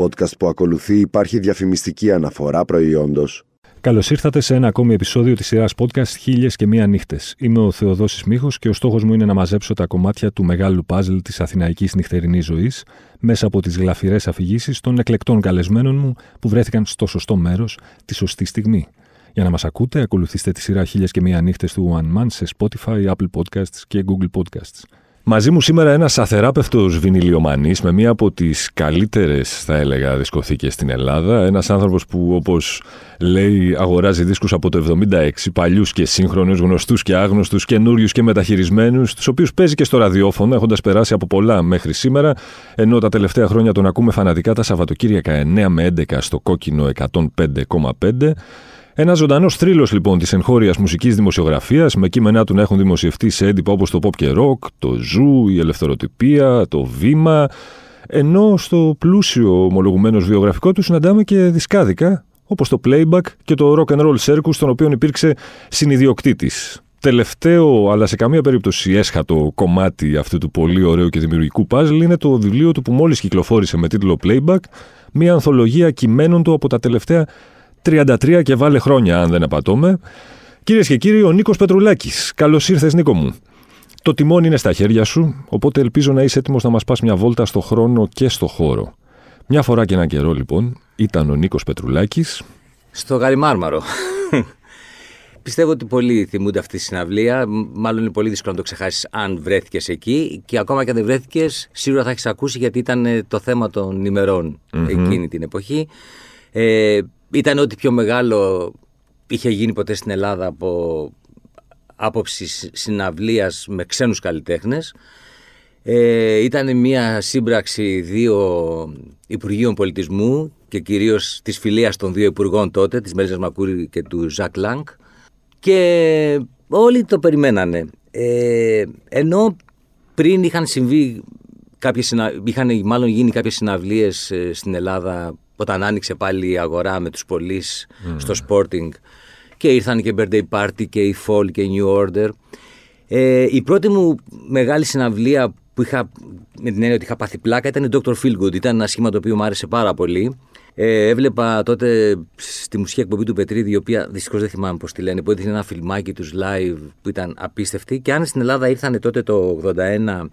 Στο podcast που ακολουθεί υπάρχει διαφημιστική αναφορά προϊόντος. Καλώς ήρθατε σε ένα ακόμη επεισόδιο της σειράς podcast Χίλιες και Μία Νύχτες. Είμαι ο Θεοδόσης Μίχο και ο στόχος μου είναι να μαζέψω τα κομμάτια του μεγάλου παζλ της αθηναϊκής νυχτερινής ζωής μέσα από τις γλαφυρές αφηγήσεις των εκλεκτών καλεσμένων μου που βρέθηκαν στο σωστό μέρος τη σωστή στιγμή. Για να μας ακούτε, ακολουθήστε τη σειρά Χίλιες και Μία Νύχτες του One Man σε Spotify, Apple Podcasts και Google Podcasts. Μαζί μου σήμερα ένας αθεράπευτος βινιλιομανής με μία από τις καλύτερες, θα έλεγα, δισκοθήκες στην Ελλάδα. Ένας άνθρωπος που, όπως λέει, αγοράζει δίσκους από το 76, παλιούς και σύγχρονους, γνωστούς και άγνωστους, καινούριους και μεταχειρισμένους, τους οποίους παίζει και στο ραδιόφωνο, έχοντας περάσει από πολλά μέχρι σήμερα, ενώ τα τελευταία χρόνια τον ακούμε φανατικά τα Σαββατοκύριακα 9 με 11 στο κόκκινο 105,5. Ένας ζωντανός θρύλος λοιπόν της εγχώριας μουσικής δημοσιογραφίας, με κείμενά του να έχουν δημοσιευτεί σε έντυπα όπως το pop και rock, το ζου, η ελευθεροτυπία, το βήμα, ενώ στο πλούσιο ομολογουμένως βιογραφικό τους συναντάμε και δισκάδικα, όπως το playback και το rock and roll circus, στον οποίο υπήρξε συνειδιοκτήτης. Τελευταίο, αλλά σε καμία περίπτωση έσχατο κομμάτι αυτού του πολύ ωραίου και δημιουργικού puzzle είναι το βιβλίο του που μόλις κυκλοφόρησε με τίτλο Playback, μια ανθολογία κειμένων του από τα τελευταία 33 και βάλε χρόνια, αν δεν απατώμε. Κυρίες και κύριοι, ο Νίκος Πετρουλάκης. Καλώς ήρθες, Νίκο μου. Το τιμόνι είναι στα χέρια σου, οπότε ελπίζω να είσαι έτοιμος να μας πας μια βόλτα στο χρόνο και στο χώρο. Μια φορά και ένα καιρό, λοιπόν, ήταν ο Νίκος Πετρουλάκης. Στο Γαριμάρμαρο. Πιστεύω ότι πολλοί θυμούνται αυτή τη συναυλία. Μάλλον είναι πολύ δύσκολο να το ξεχάσεις αν βρέθηκες εκεί. Και ακόμα και αν δεν βρέθηκες, σίγουρα θα έχεις ακούσει γιατί ήταν το θέμα των ημερων εκείνη την εποχή. Ε, ήταν ό,τι πιο μεγάλο είχε γίνει ποτέ στην Ελλάδα από άποψη συναυλίας με ξένους καλλιτέχνες. Ε, ήταν μια σύμπραξη δύο Υπουργείων Πολιτισμού και κυρίως της φιλίας των δύο υπουργών τότε, της Μέλισσας Μακούρη και του Ζακ Λάνκ και όλοι το περιμένανε. Ε, ενώ πριν είχαν συμβεί κάποιες, είχαν μάλλον γίνει κάποιες συναυλίες ε, στην Ελλάδα όταν άνοιξε πάλι η αγορά με τους πολλείς στο Sporting και ήρθαν και birthday party και η Fall και η New Order. Ε, η πρώτη μου μεγάλη συναυλία που είχα, με την έννοια ότι είχα πάθει πλάκα ήταν η Dr. Feelgood. Ήταν ένα σχήμα το οποίο μου άρεσε πάρα πολύ. Ε, έβλεπα τότε στη μουσική εκπομπή του Πετρίδη, η οποία δυστυχώς δεν θυμάμαι πώς τη λένε, που έδειχνε ένα φιλμάκι τους live που ήταν απίστευτη. Και αν στην Ελλάδα ήρθαν τότε το 81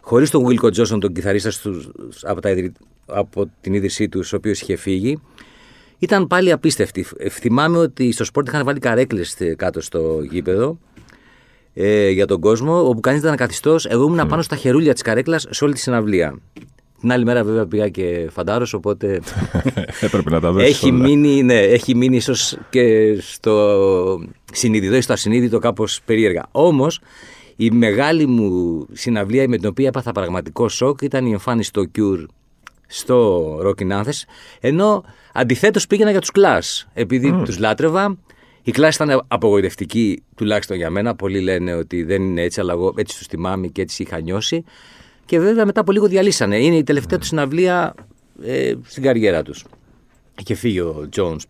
χωρίς τον Wilko Johnson, τον κιθαρίστα από, από την ίδρυσή τους, ο οποίος είχε φύγει, ήταν πάλι απίστευτη. Θυμάμαι ότι στο Σπόρτινγκ είχαν βάλει καρέκλες κάτω στο γήπεδο ε, για τον κόσμο, όπου κανείς δεν ήταν καθιστός. Εγώ ήμουν mm. πάνω στα χερούλια της καρέκλας σε όλη τη συναυλία. Την άλλη μέρα βέβαια πήγα και φαντάρος, οπότε. Έπρεπε να τα δώσεις. Έχει μείνει, ναι, έχει μείνει ίσως και στο συνειδητό ή στο ασυνείδητο κάπως περίεργα. Όμως η μεγάλη μου συναυλία με την οποία έπαθα πραγματικό σοκ ήταν η εμφάνιση στο Cure στο Rocky Nantes, ενώ αντιθέτως πήγαινα για τους Clash, επειδή mm. τους λάτρευα. Η Clash ήταν απογοητευτική, τουλάχιστον για μένα. Πολλοί λένε ότι δεν είναι έτσι, αλλά εγώ έτσι τους θυμάμαι και έτσι είχα νιώσει. Και βέβαια μετά από λίγο διαλύσανε. Είναι η τελευταία mm. του συναυλία ε, στην καριέρα τους. Είχε φύγει ο Jones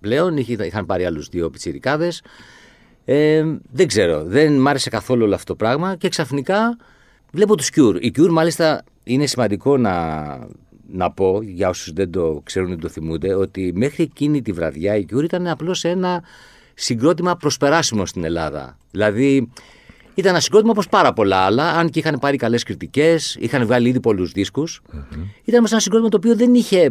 πλέον, είχαν πάρει άλλους δύο πιτσιρικάδες. Ε, δεν ξέρω, δεν μ' άρεσε καθόλου όλο αυτό το πράγμα και ξαφνικά βλέπω τους Cure. Οι Cure μάλιστα είναι σημαντικό να, να πω για όσους δεν το ξέρουν ή δεν το θυμούνται ότι μέχρι εκείνη τη βραδιά η Cure ήταν απλώς ένα συγκρότημα προσπεράσιμο στην Ελλάδα. Δηλαδή ήταν ένα συγκρότημα όπως πάρα πολλά άλλα, αν και είχαν πάρει καλές κριτικές, είχαν βγάλει ήδη πολλούς δίσκους. Mm-hmm. Ήταν όμως ένα συγκρότημα το οποίο δεν είχε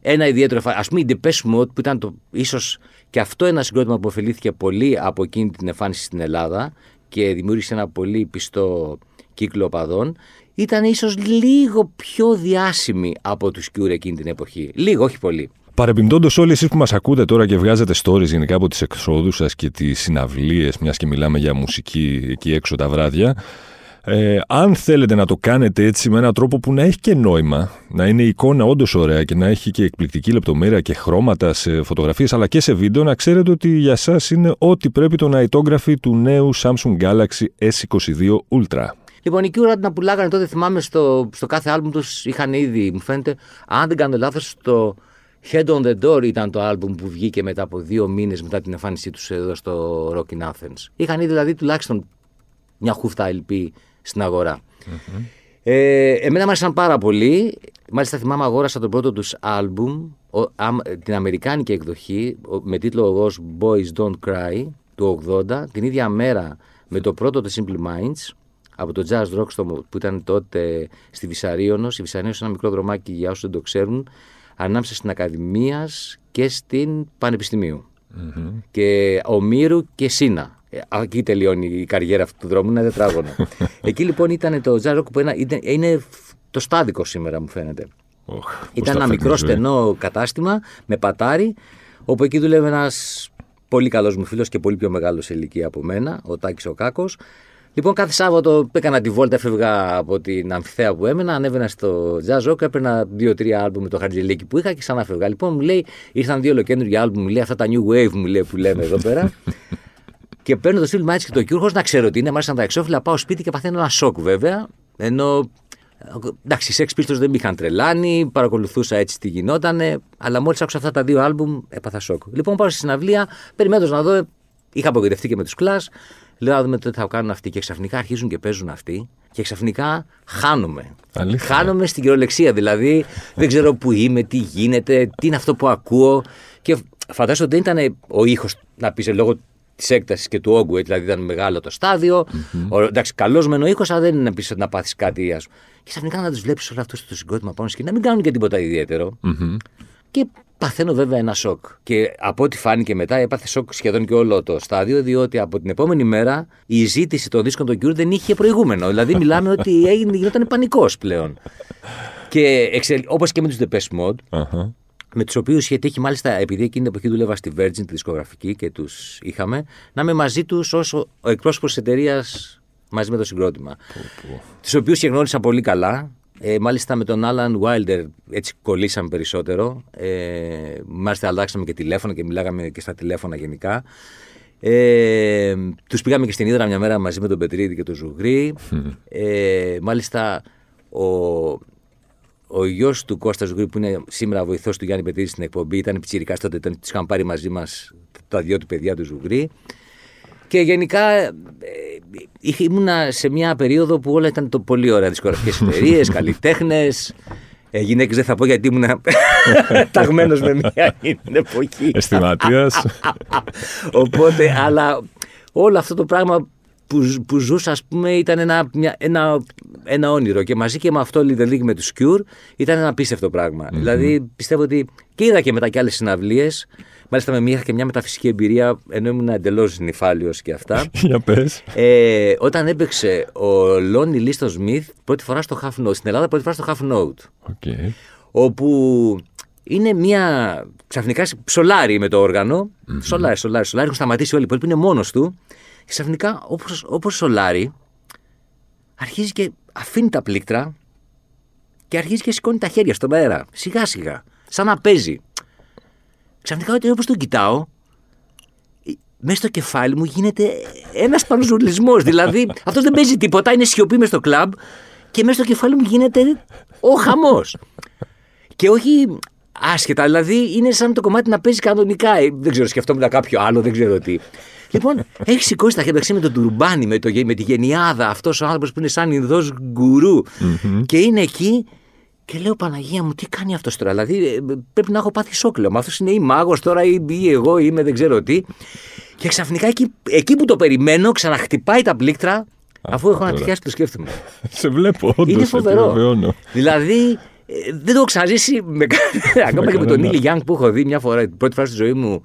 ένα ιδιαίτερο. Α πούμε, η Depeche Mode, που ήταν το, ίσως και αυτό ένα συγκρότημα που ωφελήθηκε πολύ από εκείνη την εμφάνιση στην Ελλάδα και δημιούργησε ένα πολύ πιστό κύκλο οπαδών, ήταν ίσως λίγο πιο διάσημη από τους Cure εκείνη την εποχή. Λίγο, όχι πολύ. Παρεμπιπτόντως, όλοι εσείς που μας ακούτε τώρα και βγάζετε stories γενικά από τις εξόδους σας και τις συναυλίες, μιας και μιλάμε για μουσική εκεί έξω τα βράδια, ε, αν θέλετε να το κάνετε έτσι με έναν τρόπο που να έχει και νόημα, να είναι η εικόνα όντως ωραία και να έχει και εκπληκτική λεπτομέρεια και χρώματα σε φωτογραφίες αλλά και σε βίντεο, να ξέρετε ότι για εσά είναι ό,τι πρέπει το ναητόγραφη του νέου Samsung Galaxy S22 Ultra. Λοιπόν, οι Cure να πουλάγανε τότε, θυμάμαι στο, στο κάθε άλμπουμ τους είχαν ήδη, μου φαίνεται, αν δεν κάνω λάθος, το Head on the Door ήταν το άλμπουμ που βγήκε μετά από δύο μήνες μετά την εμφάνισή τους εδώ στο Rock in Athens. Είχαν ήδη δηλαδή τουλάχιστον μια χούφτα LP στην αγορα Ε, εμένα μου άρεσαν πάρα πολύ. Μάλιστα θυμάμαι αγόρασα τον πρώτο τους άλμπουμ, ο, αμ, την αμερικάνικη εκδοχή, ο- με τίτλο ως Boys Don't Cry, του 80, την ίδια μέρα με το πρώτο του Simple Minds, από το Jazz Rock στο, που ήταν τότε στη Βυσαρίωνος. Η Βυσαρίωνος είναι ένα μικρό δρομάκι για όσους δεν το ξέρουν, ανάμεσα στην Ακαδημίας και στην Πανεπιστημίου. Και Ομήρου και Σίνα. Ε, α, Εκεί τελειώνει η καριέρα αυτού του δρόμου, είναι ένα τετράγωνο. Εκεί λοιπόν ήταν το Jazz Rock που ένα, ήταν- είναι το στάδικο σήμερα μου φαίνεται. Οχ, πώς Ήταν τα ένα φέρνει μικρό η ζωή. στενό κατάστημα με πατάρι, όπου εκεί δούλευε ένας πολύ καλός μου φίλος και πολύ πιο μεγάλος σε ηλικία από μένα, ο Τάκης ο Κάκος. Λοιπόν, κάθε Σάββατο έκανα τη βόλτα, έφευγα από την αμφιθέα που έμενα, ανέβαινα στο Jazz Rock, έπαιρνα δύο-τρία άλμπουμ με το χαρτζελίκι που είχα και ξανά φεύγα. Λοιπόν, μου λέει, ήρθαν δύο ολοκένουργια άλμπουμ, μου λέει αυτά τα new wave μου λέει, που λέμε εδώ πέρα. και παίρνω το Steel Mites και το Cure χωρίς να ξέρω τι είναι, μάλιστα τα εξώφυλλα, πάω σπίτι και παθαίνω ένα σοκ βέβαια. Ενώ εντάξει, οι Sex Pistols δεν με είχαν τρελάνει, παρακολουθούσα έτσι τι γινότανε, αλλά μόλις άκουσα αυτά τα δύο άλμπουμ έπαθα σοκ. Λοιπόν, πάω στη συναυλία, περιμένω να δω, είχα απογοητευτεί και με τους κλα. Λέω να δούμε τι θα κάνουν αυτοί. Και ξαφνικά αρχίζουν και παίζουν αυτοί. Και ξαφνικά χάνομαι. Αλήθεια. Χάνομαι στην κυριολεξία. Δηλαδή δεν ξέρω που είμαι, τι γίνεται, τι είναι αυτό που ακούω. Και φαντάζομαι ότι δεν ήταν ο ήχος να πεις λόγω της έκτασης και του όγκου, δηλαδή ήταν μεγάλο το στάδιο. Ο, εντάξει, καλός μεν ο ήχος, αλλά δεν είναι να πεις να πάθεις κάτι. Ας. Και ξαφνικά να τους βλέπεις όλο αυτό το συγκρότημα πάνω σκηνή, να μην κάνουν και τίποτα ιδιαίτερο. Και παθαίνω βέβαια ένα σοκ. Και από ό,τι φάνηκε μετά, έπαθε σοκ σχεδόν και όλο το στάδιο, διότι από την επόμενη μέρα η ζήτηση των δίσκων των Cure δεν είχε προηγούμενο. Δηλαδή, μιλάμε ότι έγινε, γινόταν πανικός πλέον. Και εξελ... όπως και με τους Depeche Mode, Αχα. με τους οποίους είχε τύχει μάλιστα, επειδή εκείνη την εποχή δούλευα στη Virgin, τη δισκογραφική και τους είχαμε, να είμαι μαζί τους ως ο εκπρόσωπος της εταιρείας μαζί με το συγκρότημα. Τους οποίους και γνώρισα πολύ καλά. Ε, μάλιστα με τον Alan Wilder έτσι κολλήσαμε περισσότερο. Ε, μάλιστα αλλάξαμε και τηλέφωνα και μιλάγαμε και στα τηλέφωνα γενικά. Ε, τους πήγαμε και στην Ήδρα μια μέρα μαζί με τον Πετρίδη και τον Ζουγρή. Ε, μάλιστα ο, ο γιος του Κώστα Ζουγρή, που είναι σήμερα βοηθός του Γιάννη Πετρίδη στην εκπομπή, ήταν πιτσυρικά τότε, τους είχαν πάρει μαζί μας τα δυο του παιδιά του Ζουγρή. Και γενικά ε, είχε- ήμουνα σε μια περίοδο που όλα ήταν το πολύ ωραία. Δισκογραφικές εταιρείες, καλλιτέχνες. Ε, Γυναίκες δεν θα πω γιατί ήμουν ταγμένος με μια εποχή. Αισθηματίας. Οπότε, αλλά όλο αυτό το πράγμα που, που ζούσα, ας πούμε, ήταν ένα, μια, ένα, ένα όνειρο. Και μαζί και με αυτό, Little League με τους Cure, ήταν ένα απίστευτο πράγμα. Δηλαδή, πιστεύω ότι. και είδα και μετά και άλλες συναυλίες. Μάλιστα, με μια, είχα και μια μεταφυσική εμπειρία, ενώ ήμουν εντελώς νηφάλιος και αυτά. Για πες. ε, όταν έπαιξε ο Λόνι Λίστο Σμιθ πρώτη φορά στο Half Note, στην Ελλάδα πρώτη φορά στο Half Note OK. όπου είναι μια ξαφνικά σολάρει με το όργανο. Σολάρει, σολάρει, σολάρει. Έχουν σταματήσει όλοι οι υπόλοιποι, είναι μόνος του. Και ξαφνικά, όπως, όπως σολάρει, αρχίζει και αφήνει τα πλήκτρα και αρχίζει και σηκώνει τα χέρια στον αέρα. Σιγά σιγά. Σαν να παίζει. Ξαφνικά, όπως τον κοιτάω, μέσα στο κεφάλι μου γίνεται ένας πανζουλισμός. δηλαδή, αυτός δεν παίζει τίποτα, είναι σιωπή μες στο κλαμπ και μέσα στο κεφάλι μου γίνεται ο χαμός. Και όχι άσχετα, δηλαδή είναι σαν το κομμάτι να παίζει κανονικά. Ε, Δεν ξέρω, σκεφτόμουν κάποιο άλλο, δεν ξέρω τι. Λοιπόν, έχει σηκώσει τα χέρια με τον τουρμπάνι, με, το, με τη γενιάδα, αυτός ο άνθρωπος που είναι σαν Ινδός γκουρού. Και είναι εκεί και λέω Παναγία μου, τι κάνει αυτός τώρα. Δηλαδή ε, πρέπει να έχω πάθει σοκ. Λέω, Μα αυτός είναι ή μάγος τώρα ή, ή εγώ είμαι δεν ξέρω τι. Και ξαφνικά εκεί, εκεί που το περιμένω ξαναχτυπάει τα πλήκτρα αφού έχω τώρα. ανατριχιάσει και το σκέφτομαι. Σε βλέπω, όντως. Είναι φοβερό. Επιβεβαιώνω. Δηλαδή, ε, δεν το έχω ξαναζήσει με, κα- ακόμα και με τον κανένα. Νίλι Γιάνγκ που έχω δει μια φορά, την πρώτη φορά στη ζωή μου.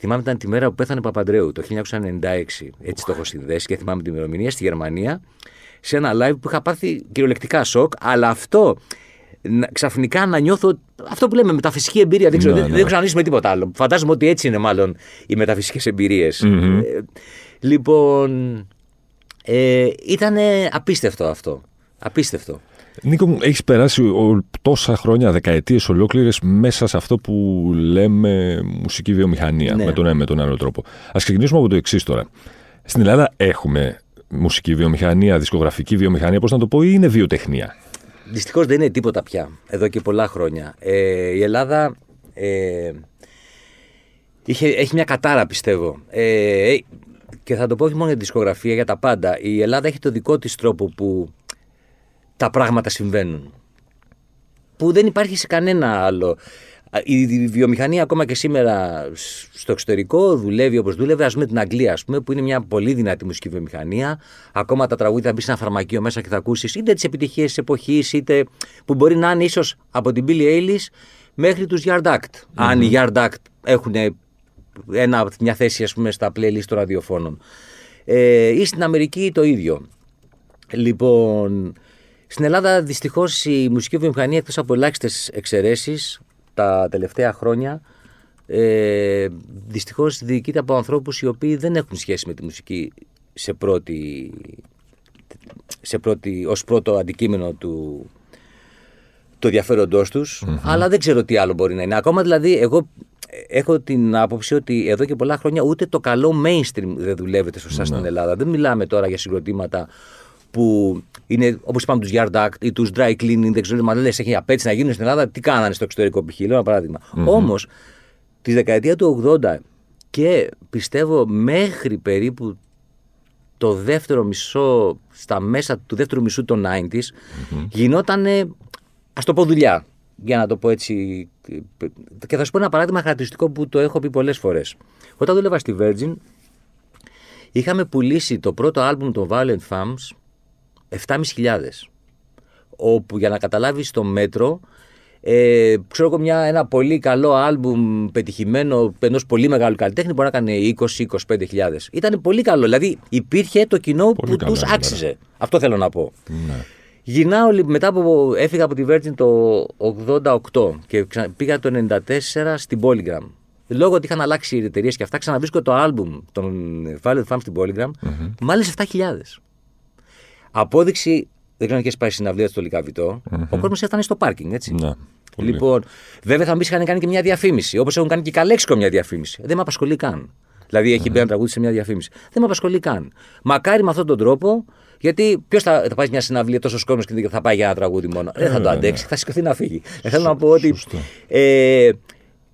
Θυμάμαι ήταν τη μέρα που πέθανε ο Παπαντρέου, το 1996. Έτσι το έχω συνδέσει και θυμάμαι την ημερομηνία στη Γερμανία, σε ένα live που είχα πάθει κυριολεκτικά σοκ, αλλά αυτό να- ξαφνικά να νιώθω αυτό που λέμε μεταφυσική εμπειρία. Δεν ξέρω, Ναι, δεν, ναι. δεν έχω ξαναζήσει με τίποτα άλλο. Φαντάζομαι ότι έτσι είναι μάλλον οι μεταφυσικές εμπειρίες. Μμμ. Ε, λοιπόν, ε, ήταν απίστευτο αυτό. Απίστευτο. Νίκο μου, έχεις περάσει ο- τόσα χρόνια, δεκαετίες ολόκληρες μέσα σε αυτό που λέμε μουσική βιομηχανία, Ναι. με τον ένα ή με τον άλλο τρόπο. Ας ξεκινήσουμε από το εξής τώρα. Στην Ελλάδα έχουμε μουσική βιομηχανία, δισκογραφική βιομηχανία, πώς να το πω, ή είναι βιοτεχνία; Δυστυχώς δεν είναι τίποτα πια, εδώ και πολλά χρόνια. Ε, η Ελλάδα ε, είχε, έχει μια κατάρα πιστεύω. Ε, ε, και θα το πω όχι μόνο για τη δισκογραφία, για τα πάντα. Η Ελλάδα έχει το δικό της τρόπο που τα πράγματα συμβαίνουν. που δεν υπάρχει σε κανένα άλλο. Η βιομηχανία ακόμα και σήμερα στο εξωτερικό δουλεύει όπως δούλευε. Α πούμε την Αγγλία, ας πούμε, που είναι μια πολύ δυνατή μουσική βιομηχανία. Ακόμα τα τραγούδια θα μπεις σε ένα φαρμακείο μέσα και θα ακούσεις είτε τις επιτυχίες της εποχής, είτε που μπορεί να είναι ίσως από την Billie Eilish μέχρι τους Yard Act. Αν οι Yard Act έχουν ένα, μια θέση ας πούμε, στα playlist των ραδιοφώνων. Ε, ή στην Αμερική το ίδιο. Λοιπόν, στην Ελλάδα δυστυχώς η μουσική βιομηχανία εκτός από ελάχιστες εξαιρέσεις τα τελευταία χρόνια ε, δυστυχώς διοικείται από ανθρώπους οι οποίοι δεν έχουν σχέση με τη μουσική σε πρώτη, σε πρώτη, ως πρώτο αντικείμενο του, το ενδιαφέροντό τους, αλλά δεν ξέρω τι άλλο μπορεί να είναι. Ακόμα δηλαδή, εγώ έχω την άποψη ότι εδώ και πολλά χρόνια ούτε το καλό mainstream δεν δουλεύεται σωστά στην Ελλάδα. Δεν μιλάμε τώρα για συγκροτήματα που είναι όπως είπαμε τους Yard Act ή τους Dry Cleaning, δεν ξέρω, μα λες, έχει απέτηση να γίνουν στην Ελλάδα, τι κάνανε στο εξωτερικό π.χ. Λέω ένα παράδειγμα. Όμως τη δεκαετία του 80 και πιστεύω μέχρι περίπου το δεύτερο μισό, στα μέσα του δεύτερου μισού των 90s, mm-hmm. γινόταν, ας το πω δουλειά. Για να το πω έτσι. Και θα σου πω ένα παράδειγμα χαρακτηριστικό που το έχω πει πολλές φορές. Όταν δούλευα στη Virgin, είχαμε πουλήσει το πρώτο άλμπουμ των Violent Femmes 7.500. Όπου για να καταλάβεις το μέτρο, ε, ξέρω εγώ μια, ένα πολύ καλό άλμπουμ πετυχημένο ενός πολύ μεγάλου καλλιτέχνη μπορεί να κάνει 20-25 Ήταν πολύ καλό. Δηλαδή υπήρχε το κοινό που τους άξιζε. Αυτό θέλω να πω. Ναι. Γυρνάω μετά από. Έφυγα από τη Virgin το 88 και πήγα το 94 στην Polygram. Λόγω ότι είχαν αλλάξει οι εταιρείες και αυτά, ξαναβρίσκω το άλμπουμ των Violet Farm στην Polygram, mm-hmm. μάλιστα 7.000. Απόδειξη, δεν ξέρω αν έχει πάει συναυλία στο λικαβιτο mm-hmm. ο κόσμος έφτανε στο πάρκινγκ, έτσι. Ναι. Λοιπόν, βέβαια θα μου πει είχαν κάνει και μια διαφήμιση. Όπως έχουν κάνει και καλέξικο μια διαφήμιση. Δεν με απασχολεί καν. Δηλαδή έχει μπει ένα τραγούδι σε μια διαφήμιση. Δεν με απασχολεί καν. Μακάρι με αυτόν τον τρόπο, γιατί ποιος θα, θα πάει μια συναυλία τόσος κόσμος και θα πάει για ένα τραγούδι μόνο. Δεν θα το ε, αντέξει, θα σηκωθεί να φύγει. Ε, θέλω να πω ότι. Ε,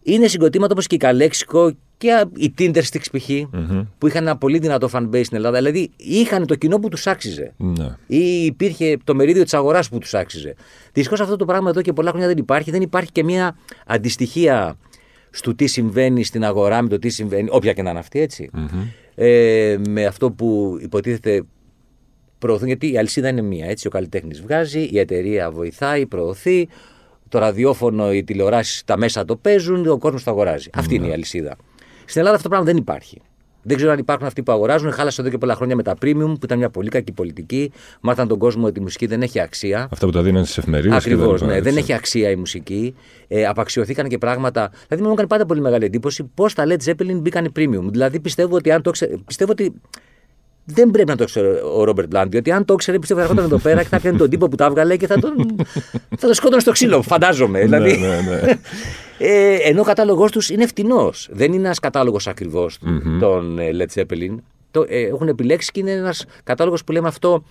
είναι συγκροτήματα όπως και η Καλέξικο και η Tinder Sticks π.χ. Mm-hmm. που είχαν ένα πολύ δυνατό fan base στην Ελλάδα. Δηλαδή είχαν το κοινό που τους άξιζε. Ναι. Ή υπήρχε το μερίδιο της αγοράς που τους άξιζε. Δυστυχώς αυτό το πράγμα εδώ και πολλά χρόνια δεν υπάρχει. Δεν υπάρχει και μια αντιστοιχία στο τι συμβαίνει στην αγορά με το τι συμβαίνει, όποια και να είναι αυτή, έτσι. Mm-hmm. Ε, με αυτό που υποτίθεται προωθούν, γιατί η αλυσίδα είναι μία. Έτσι, ο καλλιτέχνης βγάζει, η εταιρεία βοηθάει, προωθεί, το ραδιόφωνο, οι τηλεοράσεις, τα μέσα το παίζουν, ο κόσμος το αγοράζει. Mm-hmm. Αυτή είναι η αλυσίδα. Στην Ελλάδα αυτό το πράγμα δεν υπάρχει. Δεν ξέρω αν υπάρχουν αυτοί που αγοράζουν. Χάλασε εδώ και πολλά χρόνια με τα premium, που ήταν μια πολύ κακή πολιτική. Μάθαν τον κόσμο ότι η μουσική δεν έχει αξία. Αυτά που τα δίνουν στις εφημερίδες. Ακριβώς, ναι. Δεν έχει αξία η μουσική. Ε, απαξιωθήκαν και πράγματα. Δηλαδή, μου έκανε πάντα πολύ μεγάλη εντύπωση πώς τα Led Zeppelin μπήκαν premium. Δηλαδή, πιστεύω ότι αν το ξε... πιστεύω ότι δεν πρέπει να το ξέρει ο Ρόμπερτ Μπλάντ. Γιατί αν το ξέρει, πιστεύω θα έρχονταν εδώ πέρα και θα έκανε τον τύπο που τα έβγαλε και θα τον, θα τον σκότωνε στο ξύλο, φαντάζομαι. Ναι, δηλαδή, ναι, ναι. Ε, ενώ ο κατάλογο τους είναι φτηνός. Δεν είναι ένας κατάλογος ακριβώς mm-hmm. των ε, Led Zeppelin. Το, ε, έχουν επιλέξει και είναι ένας κατάλογος που λέμε αυτό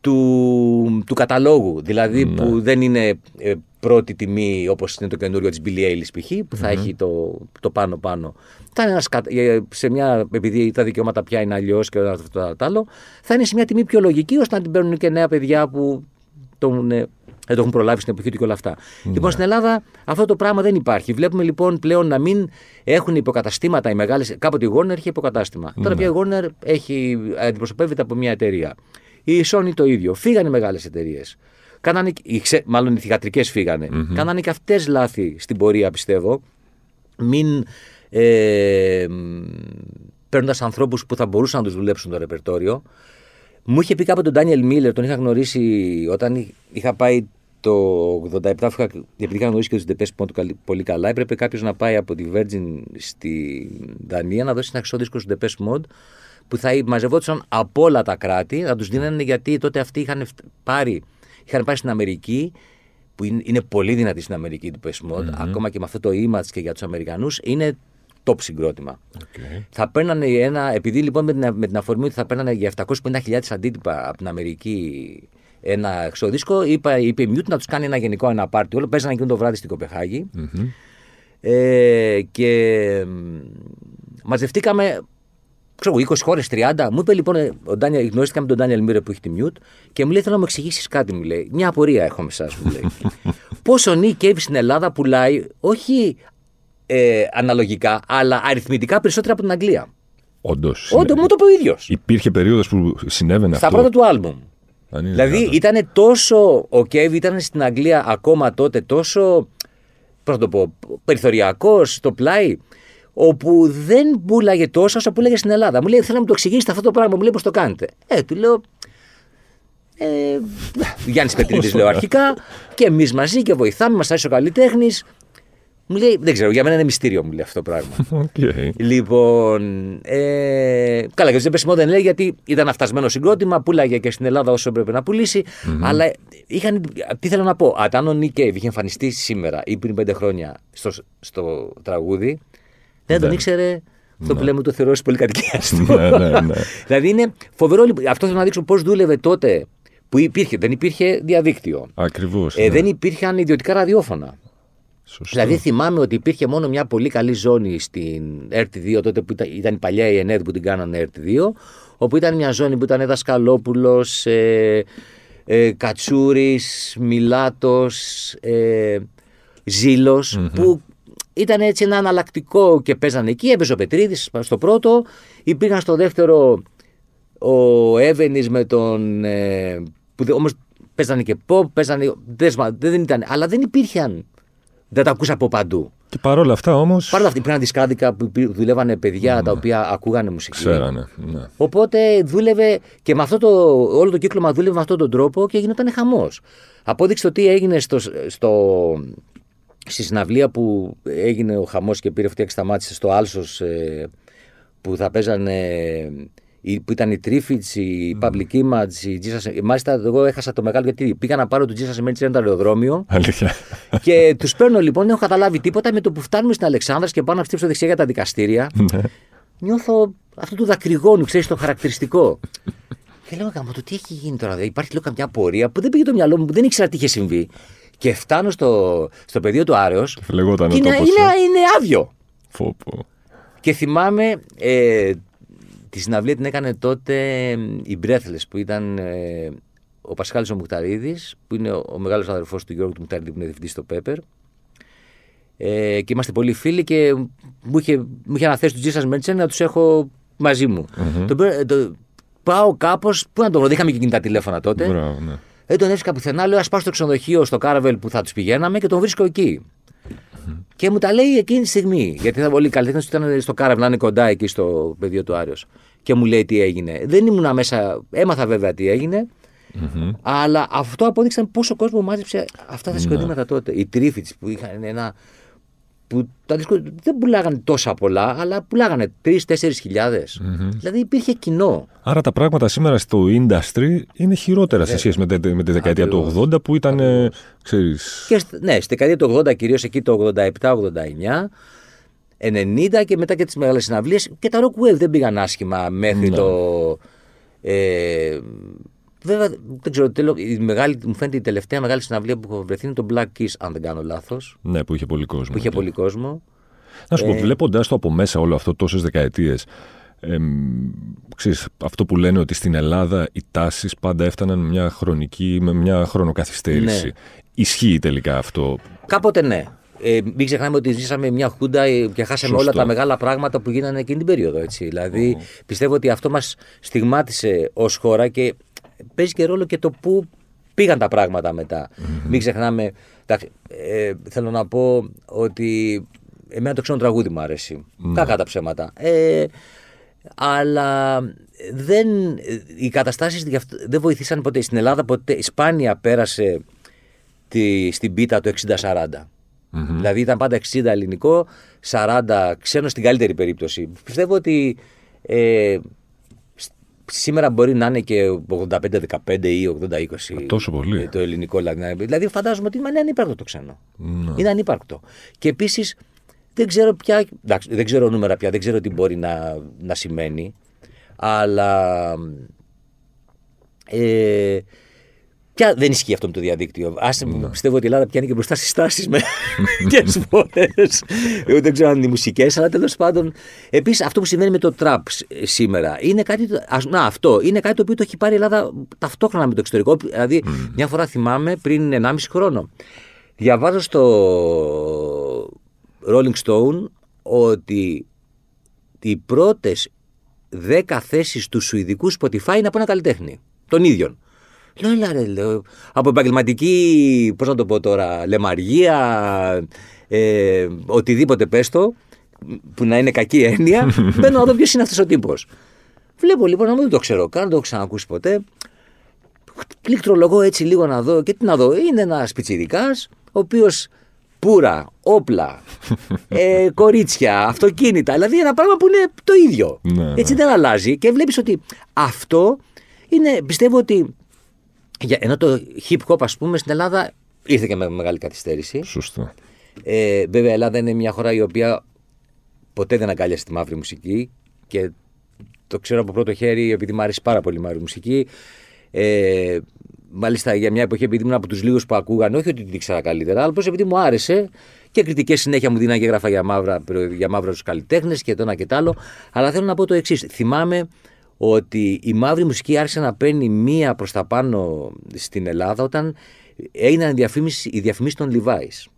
του, του καταλόγου. Δηλαδή ναι. που δεν είναι ε, πρώτη τιμή όπως είναι το καινούριο της Billie Eilish π.χ. που θα έχει το, το πάνω-πάνω. Θα είναι ένας, ε, σε μια, επειδή τα δικαιώματα πια είναι αλλιώς και αυτό το άλλο, θα είναι σε μια τιμή πιο λογική ώστε να την παίρνουν και νέα παιδιά που τον, ε, δεν το έχουν προλάβει στην εποχή του και όλα αυτά. Ναι. Λοιπόν, στην Ελλάδα αυτό το πράγμα δεν υπάρχει. Βλέπουμε λοιπόν πλέον να μην έχουν υποκαταστήματα οι μεγάλες. Κάποτε η Warner είχε υποκατάστημα. Τώρα πια η Warner έχει, αντιπροσωπεύεται από μια εταιρεία. Η Sony το ίδιο. Φύγανε μεγάλες εταιρείες. Κάνανε, μάλλον οι θηγατρικές φύγανε. Mm-hmm. Κάνανε και αυτές λάθη στην πορεία, πιστεύω. Μην ε, παίρνοντας ανθρώπους που θα μπορούσαν να τους δουλέψουν το ρεπερτόριο. Μου είχε πει κάποτε τον Ντάνιελ Μίλλερ, τον είχα γνωρίσει όταν είχα πάει το 87, επειδή είχα γνωρίσει και τους Ντεπές πολύ καλά, έπρεπε κάποιος να πάει από τη Virgin στη Δανία να δώσει ένα χρυσό δίσκο στους Ντεπές Mod που θα μαζευόντουσαν από όλα τα κράτη, να τους δίνανε γιατί τότε αυτοί είχαν πάρει, είχαν πάει στην Αμερική, που είναι, πολύ δυνατή στην Αμερική του Pest Mode, ακόμα και με αυτό το image και για τους Αμερικανούς, είναι top συγκρότημα. Okay. Θα παίρνανε ένα, επειδή λοιπόν με την, με την αφορμή ότι θα παίρνανε για 750.000 αντίτυπα από την Αμερική ένα εξωδίσκο, είπα, είπε η Mute να τους κάνει ένα γενικό ένα πάρτι. Όλο παίζανε εκείνο το βράδυ στην κοπεχαγη mm-hmm. Ε, και μαζευτήκαμε ξέρω, 20 χώρες, 30. Μου είπε λοιπόν, ο Ντάνιελ, γνωρίστηκα με τον Ντάνιελ Μίρε που έχει τη Mute και μου λέει: Θέλω να μου εξηγήσεις κάτι, μου λέει. Μια απορία έχω με εσά, μου λέει. πόσο ο Nick Cave στην Ελλάδα πουλάει όχι ε, αναλογικά, αλλά αριθμητικά περισσότερα από την Αγγλία. Όντως. Όντως, μου το είπε ο ίδιος. Υπήρχε περίοδος που συνέβαινε Στα αυτό. πρώτα του άλμπουμ. Αν είναι Δηλαδή δυνατόν. ήταν τόσο. Ο Κέβι ήταν στην Αγγλία ακόμα τότε τόσο. Πώς να το πω, περιθωριακός στο πλάι, όπου δεν πουλάγε τόσο όσο πουλάγε στην Ελλάδα. Μου λέει: Θέλω να μου το εξηγήσετε αυτό το πράγμα, μου λέει πώς το κάνετε. Ε, του λέω. Ε, Γιάννης Πετρίδης, το λέω λέω. αρχικά, και εμείς μαζί και βοηθάμε, μας άρεσε ο καλλιτέχνης. Μου λέει: Δεν ξέρω, για μένα είναι μυστήριο, μου λέει αυτό το πράγμα. Οκ. Λοιπόν. Ε, καλά, και ο Τζέμπε Σιμών δεν λέει γιατί ήταν αφτασμένο συγκρότημα, πουλάγε και στην Ελλάδα όσο έπρεπε να πουλήσει. Αλλά είχαν. Τι θέλω να πω, αν ο Νίκ Κέιβ είχε εμφανιστεί σήμερα ή πριν πέντε χρόνια στο, στο τραγούδι, δεν τον Ναι. ήξερε αυτό που λέμε το θεωρώ πολύ κατοικία Ναι, ναι, ναι. δηλαδή είναι φοβερό. λοιπόν, Αυτό θέλω να δείξω πώς δούλευε τότε που υπήρχε. Δεν υπήρχε διαδίκτυο. Ακριβώς. Ε, Δεν υπήρχαν ιδιωτικά ραδιόφωνα. Σωστό. Δηλαδή θυμάμαι ότι υπήρχε μόνο μια πολύ καλή ζώνη στην ΕΡΤ2 τότε που ήταν, ήταν η παλιά η ΕΝΕΔ που την κάνανε ΕΡΤ2 όπου ήταν μια ζώνη που ήταν Δασκαλόπουλος, ε, ε, Κατσούρης, Μιλάτος, ε, ζηλος που ήταν έτσι ένα αναλλακτικό και παίζανε εκεί. Έπαιζε ο Πετρίδης στο πρώτο, υπήρχαν στο δεύτερο ο Εύενης με τον... Ε, που δε- όμως παίζανε και pop, παίζανε... Δεν, σμα- δεν ήταν, αλλά δεν υπήρχαν. Δεν τα ακούσα από παντού. Και παρόλα αυτά όμω. Παρ' όλα αυτά υπήρχαν δισκάδικα που υπή- δουλεύανε παιδιά τα οποία ακούγανε μουσική. Ξέρανε. Ναι. Οπότε δούλευε και με αυτό το, όλο το κύκλωμα δούλευε με αυτόν τον τρόπο και γινόταν χαμός. Απόδειξε το τι έγινε στο, στο, στη συναυλία που έγινε ο χαμός και πήρε αυτή και σταμάτησε στο Άλσος ε, που θα παίζανε. Οι- Που ήταν οι Τρίφιτς, οι Public Image, οι Jesus. Μάλιστα, εγώ έχασα το μεγάλο γιατί πήγα να πάρω του Jesus Emergency ένα αεροδρόμιο Αλήθεια. και τους παίρνω λοιπόν, δεν έχω καταλάβει τίποτα. Με το που φτάνουμε στην Αλεξάνδρα και πάω να στύψω δεξιά για τα δικαστήρια, Ναι. νιώθω αυτό του δακρυγόνου, ξέρεις το χαρακτηριστικό. και λέω, Γαμώ, το τι έχει γίνει τώρα. δηλαδή, Υπάρχει λέω καμιά πορεία που δεν πήγε το μυαλό μου, που δεν ήξερα τι είχε συμβεί. Και φτάνω στο, στο πεδίο του Άρεος. Λεγόταν Και ο είναι, τόπος, είναι, ε. είναι άδειο. Φω, πω. Και θυμάμαι ε, τη συναυλία την έκανε τότε ε, η Breathless που ήταν ε, ο Πασχάλης ο Μουχταρίδης που είναι ο, ο μεγάλος αδερφός του Γιώργου του Μουχταρίδη που είναι διευθυντής στο Πέπερ ε, και είμαστε πολύ φίλοι και μου είχε, μου είχε αναθέσει τους Jesus Merchant να τους έχω μαζί μου. Τον πέ- το, πάω κάπως, πού να τον βρω, δεν είχαμε και κινητά τηλέφωνα τότε. Μπράβο, ναι. Δεν τον έβρισκα πουθενά. Λέω: Α πάω στο ξενοδοχείο, στο Κάραβελ που θα τους πηγαίναμε και τον βρίσκω εκεί. Και μου τα λέει εκείνη τη στιγμή. Γιατί όλοι οι καλλιτέχνες τους ήταν στο Κάραβελ, να είναι κοντά εκεί στο Πεδίο του Άρεως. Και μου λέει τι έγινε. Δεν ήμουν μέσα, έμαθα βέβαια τι έγινε. Αλλά αυτό απόδειξαν πόσο κόσμο μάζεψε αυτά τα συγκροτήματα τότε. Οι Triffids που είχαν ένα. Που τα δίσκο δεν πουλάγανε τόσα πολλά, αλλά πουλάγανε 3-4 χιλιαδες Δηλαδή υπήρχε κοινό. Άρα τα πράγματα σήμερα στο industry είναι χειρότερα σε σχέση με, τη- με τη δεκαετία του Ακριβώς. 80 που ήταν. ε, Ξέρεις, Και σ- ναι, στη δεκαετία του 80, κυρίως εκεί το 87-89, 90 και μετά και τις μεγάλες συναυλίες. Και τα Rock Wave δεν πήγαν άσχημα μέχρι Ναι. το. Ε, βέβαια, δεν ξέρω, τέλος, η μεγάλη, μου φαίνεται η τελευταία μεγάλη συναυλία που έχω βρεθεί είναι το Black Kiss, αν δεν κάνω λάθος. ναι, που είχε πολύ κόσμο. Που είχε ναι. πολύ κόσμο. Να σου πω, Ε, βλέποντας το από μέσα όλο αυτό τόσες δεκαετίες, ξέρεις, αυτό που λένε ότι στην Ελλάδα οι τάσεις πάντα έφταναν με μια χρονική, με μια χρονοκαθυστέρηση. Ναι. Ισχύει τελικά αυτό; Κάποτε ναι. Ε, μην ξεχνάμε ότι ζήσαμε μια χούντα ε, και χάσαμε Σωστό. όλα τα μεγάλα πράγματα που γίνανε εκείνη την περίοδο. Έτσι. Δηλαδή, πιστεύω ότι αυτό μας στιγμάτισε ως χώρα και παίζει και ρόλο και το πού πήγαν τα πράγματα μετά. Μην ξεχνάμε. εντάξει, ε, θέλω να πω ότι εμένα το ξένο τραγούδι μου αρέσει. Κακά τα ψέματα. Ε, αλλά δεν, οι καταστάσεις γι' αυτό δεν βοηθήσαν ποτέ. Στην Ελλάδα ποτέ, σπάνια πέρασε τη, στην πίτα το 60-40. Δηλαδή ήταν πάντα 60 ελληνικό, 40 ξένο στην καλύτερη περίπτωση. Πιστεύω ότι ε, σ- σήμερα μπορεί να είναι και 85-15 ή 80-20 τόσο πολύ. ε, το ελληνικό. Δηλαδή, δηλαδή φαντάζομαι ότι είναι ανύπαρκτο το ξένο. Ναι. Είναι ανύπαρκτο. Και επίσης δεν ξέρω πια. Εντάξει, δεν ξέρω νούμερα πια, δεν ξέρω τι μπορεί να, να σημαίνει. Αλλά. Ε, πια δεν ισχύει αυτό με το διαδίκτυο. Άσε, πιστεύω ότι η Ελλάδα πιάνει και μπροστά στις τάσει με μερικέ φορές. δεν ξέρω αν είναι οι μουσικές, αλλά τέλος πάντων. Επίσης, αυτό που συμβαίνει με το τραπ σ- σήμερα είναι κάτι. το- ας- να, αυτό είναι κάτι το οποίο το έχει πάρει η Ελλάδα ταυτόχρονα με το εξωτερικό. Δηλαδή, μια φορά θυμάμαι πριν 1,5 χρόνο. Διαβάζω στο Rolling Stone ότι οι πρώτες 10 θέσεις του σουηδικού Spotify είναι από ένα καλλιτέχνη. Τον ίδιον. Λέω, έλα ρε, λέω, από επαγγελματική, πώς να το πω τώρα, λεμαργία, ε, οτιδήποτε πες το, που να είναι κακή έννοια, μπαίνω να δω ποιος είναι αυτός ο τύπος. Βλέπω λοιπόν, να μην το ξέρω καν, δεν το έχω ξανακούσει ποτέ. Πληκτρολογώ έτσι λίγο να δω και τι να δω. Είναι ένας πιτσιρικάς, ο οποίος πουρα, όπλα, ε, κορίτσια, αυτοκίνητα. Δηλαδή ένα πράγμα που είναι το ίδιο. Ναι, έτσι ναι. δεν αλλάζει και βλέπεις ότι αυτό είναι, πιστεύω ότι. Για, ενώ το hip hop, ας πούμε, στην Ελλάδα ήρθε και με μεγάλη καθυστέρηση. Σωστό. Ε, βέβαια, η Ελλάδα είναι μια χώρα η οποία ποτέ δεν αγκάλιασε τη μαύρη μουσική και το ξέρω από πρώτο χέρι επειδή μου αρέσει πάρα πολύ η μαύρη μουσική. Ε, μάλιστα για μια εποχή επειδή ήμουν από τους λίγους που ακούγαν, όχι ότι την ήξερα καλύτερα, αλλά πώ επειδή μου άρεσε και κριτικές συνέχεια μου δίναν και έγραφα για, μαύρα, για μαύρου καλλιτέχνες και το ένα και το άλλο. Αλλά θέλω να πω το εξής. Θυμάμαι ότι η μαύρη μουσική άρχισε να παίρνει μία προς τα πάνω στην Ελλάδα όταν έγιναν οι διαφήμιση, οι διαφημίσεις των Levi's.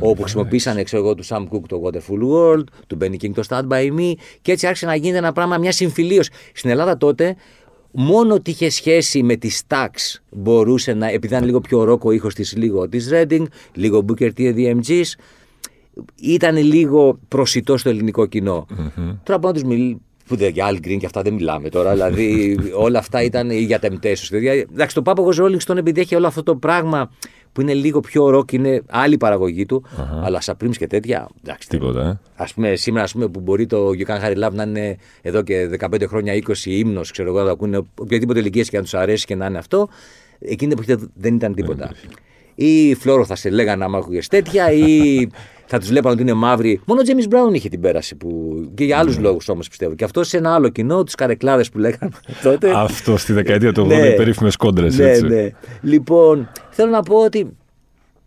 Όπου χρησιμοποίησαν ξέρω εγώ, του Sam Cooke το Wonderful World, του Benny King το Stand By Me και έτσι άρχισε να γίνεται ένα πράγμα, μια συμφιλίωση. Στην Ελλάδα τότε, μόνο ότι είχε σχέση με τη Stax μπορούσε να, επειδή ήταν λίγο πιο ρόκο ήχος της, λίγο της Reading, λίγο Booker T DMGs, ήταν λίγο προσιτό στο ελληνικό κοινό. Mm-hmm. Τώρα πάνω τους μιλ... που δεν για Al Green και αυτά δεν μιλάμε τώρα. δηλαδή όλα αυτά ήταν για Temptations. Δηλαδή, εντάξει, το Πάπαγο Rolling Stone επειδή έχει όλο αυτό το πράγμα που είναι λίγο πιο ροκ, είναι άλλη παραγωγή του. Uh-huh. Αλλά Supremes και τέτοια. Εντάξει, Τίποτα, ε. Ας πούμε, σήμερα ας πούμε, που μπορεί το You Can Harry Love να είναι εδώ και 15 χρόνια, 20 ύμνος, ξέρω εγώ, να ακούνε οποιαδήποτε ηλικία και να τους αρέσει και να είναι αυτό. Εκείνη την εποχή δεν ήταν τίποτα. Ή Φλόρο θα σε λέγανε άμα άκουγε τέτοια, ή θα τους βλέπανε ότι είναι μαύροι. Μόνο ο Τζέμι Μπράουν είχε την πέραση. Που... Και για άλλους mm. λόγους όμως πιστεύω. Και αυτό σε ένα άλλο κοινό, τους καρεκλάδες που λέγανε τότε. Αυτό στη δεκαετία του 80 οι περίφημες κόντρες. Ναι, ναι. Λοιπόν, θέλω να πω ότι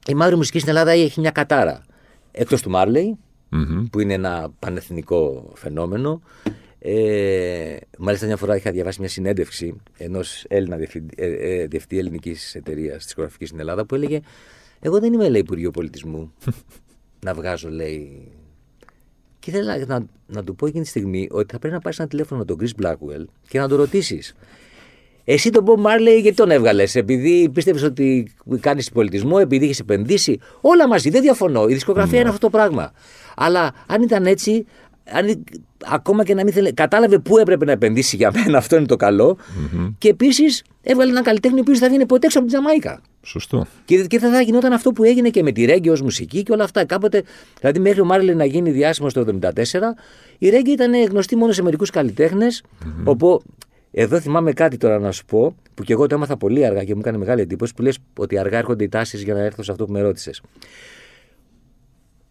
η μαύρη μουσική στην Ελλάδα έχει μια κατάρα. Εκτός του Μάρλεϊ, mm-hmm. που είναι ένα πανεθνικό φαινόμενο. Ε, μάλιστα, μια φορά είχα διαβάσει μια συνέντευξη ενός Έλληνα διευθυντή, ε, ε, διευθυντή ελληνικής εταιρείας της γραφική στην Ελλάδα που έλεγε: Εγώ δεν είμαι, λέει, Υπουργείο Πολιτισμού να βγάζω, λέει. Και ήθελα να, να του πω εκείνη τη στιγμή ότι θα πρέπει να πάρεις ένα τηλέφωνο με τον Chris Blackwell και να το ρωτήσεις. Εσύ τον Bob Marley γιατί τον έβγαλες, επειδή πίστευες ότι κάνεις πολιτισμό, επειδή είχες επενδύσει. Όλα μαζί, δεν διαφωνώ. Η δισκογραφία είναι αυτό το πράγμα. Αλλά αν ήταν έτσι, αν, ακόμα και να μην θέλει. Κατάλαβε πού έπρεπε να επενδύσει για μένα, αυτό είναι το καλό. Mm-hmm. Και επίσης έβγαλε έναν καλλιτέχνη ο οποίος θα βγει ποτέ έξω από την Τζαμάικα. Σωστό. Και, και θα, θα γινόταν αυτό που έγινε και με τη Ρέγγι ως μουσική και όλα αυτά. Κάποτε, δηλαδή μέχρι ο Μάρλε να γίνει διάσημος το 1974, η Ρέγγι ήταν γνωστή μόνο σε μερικούς καλλιτέχνες. Mm-hmm. Όπου εδώ θυμάμαι κάτι τώρα να σου πω, που και εγώ το έμαθα πολύ αργά και μου έκανε μεγάλη εντύπωση, που λες ότι αργά έρχονται οι τάσεις για να έρθω σε αυτό που με ρώτησες.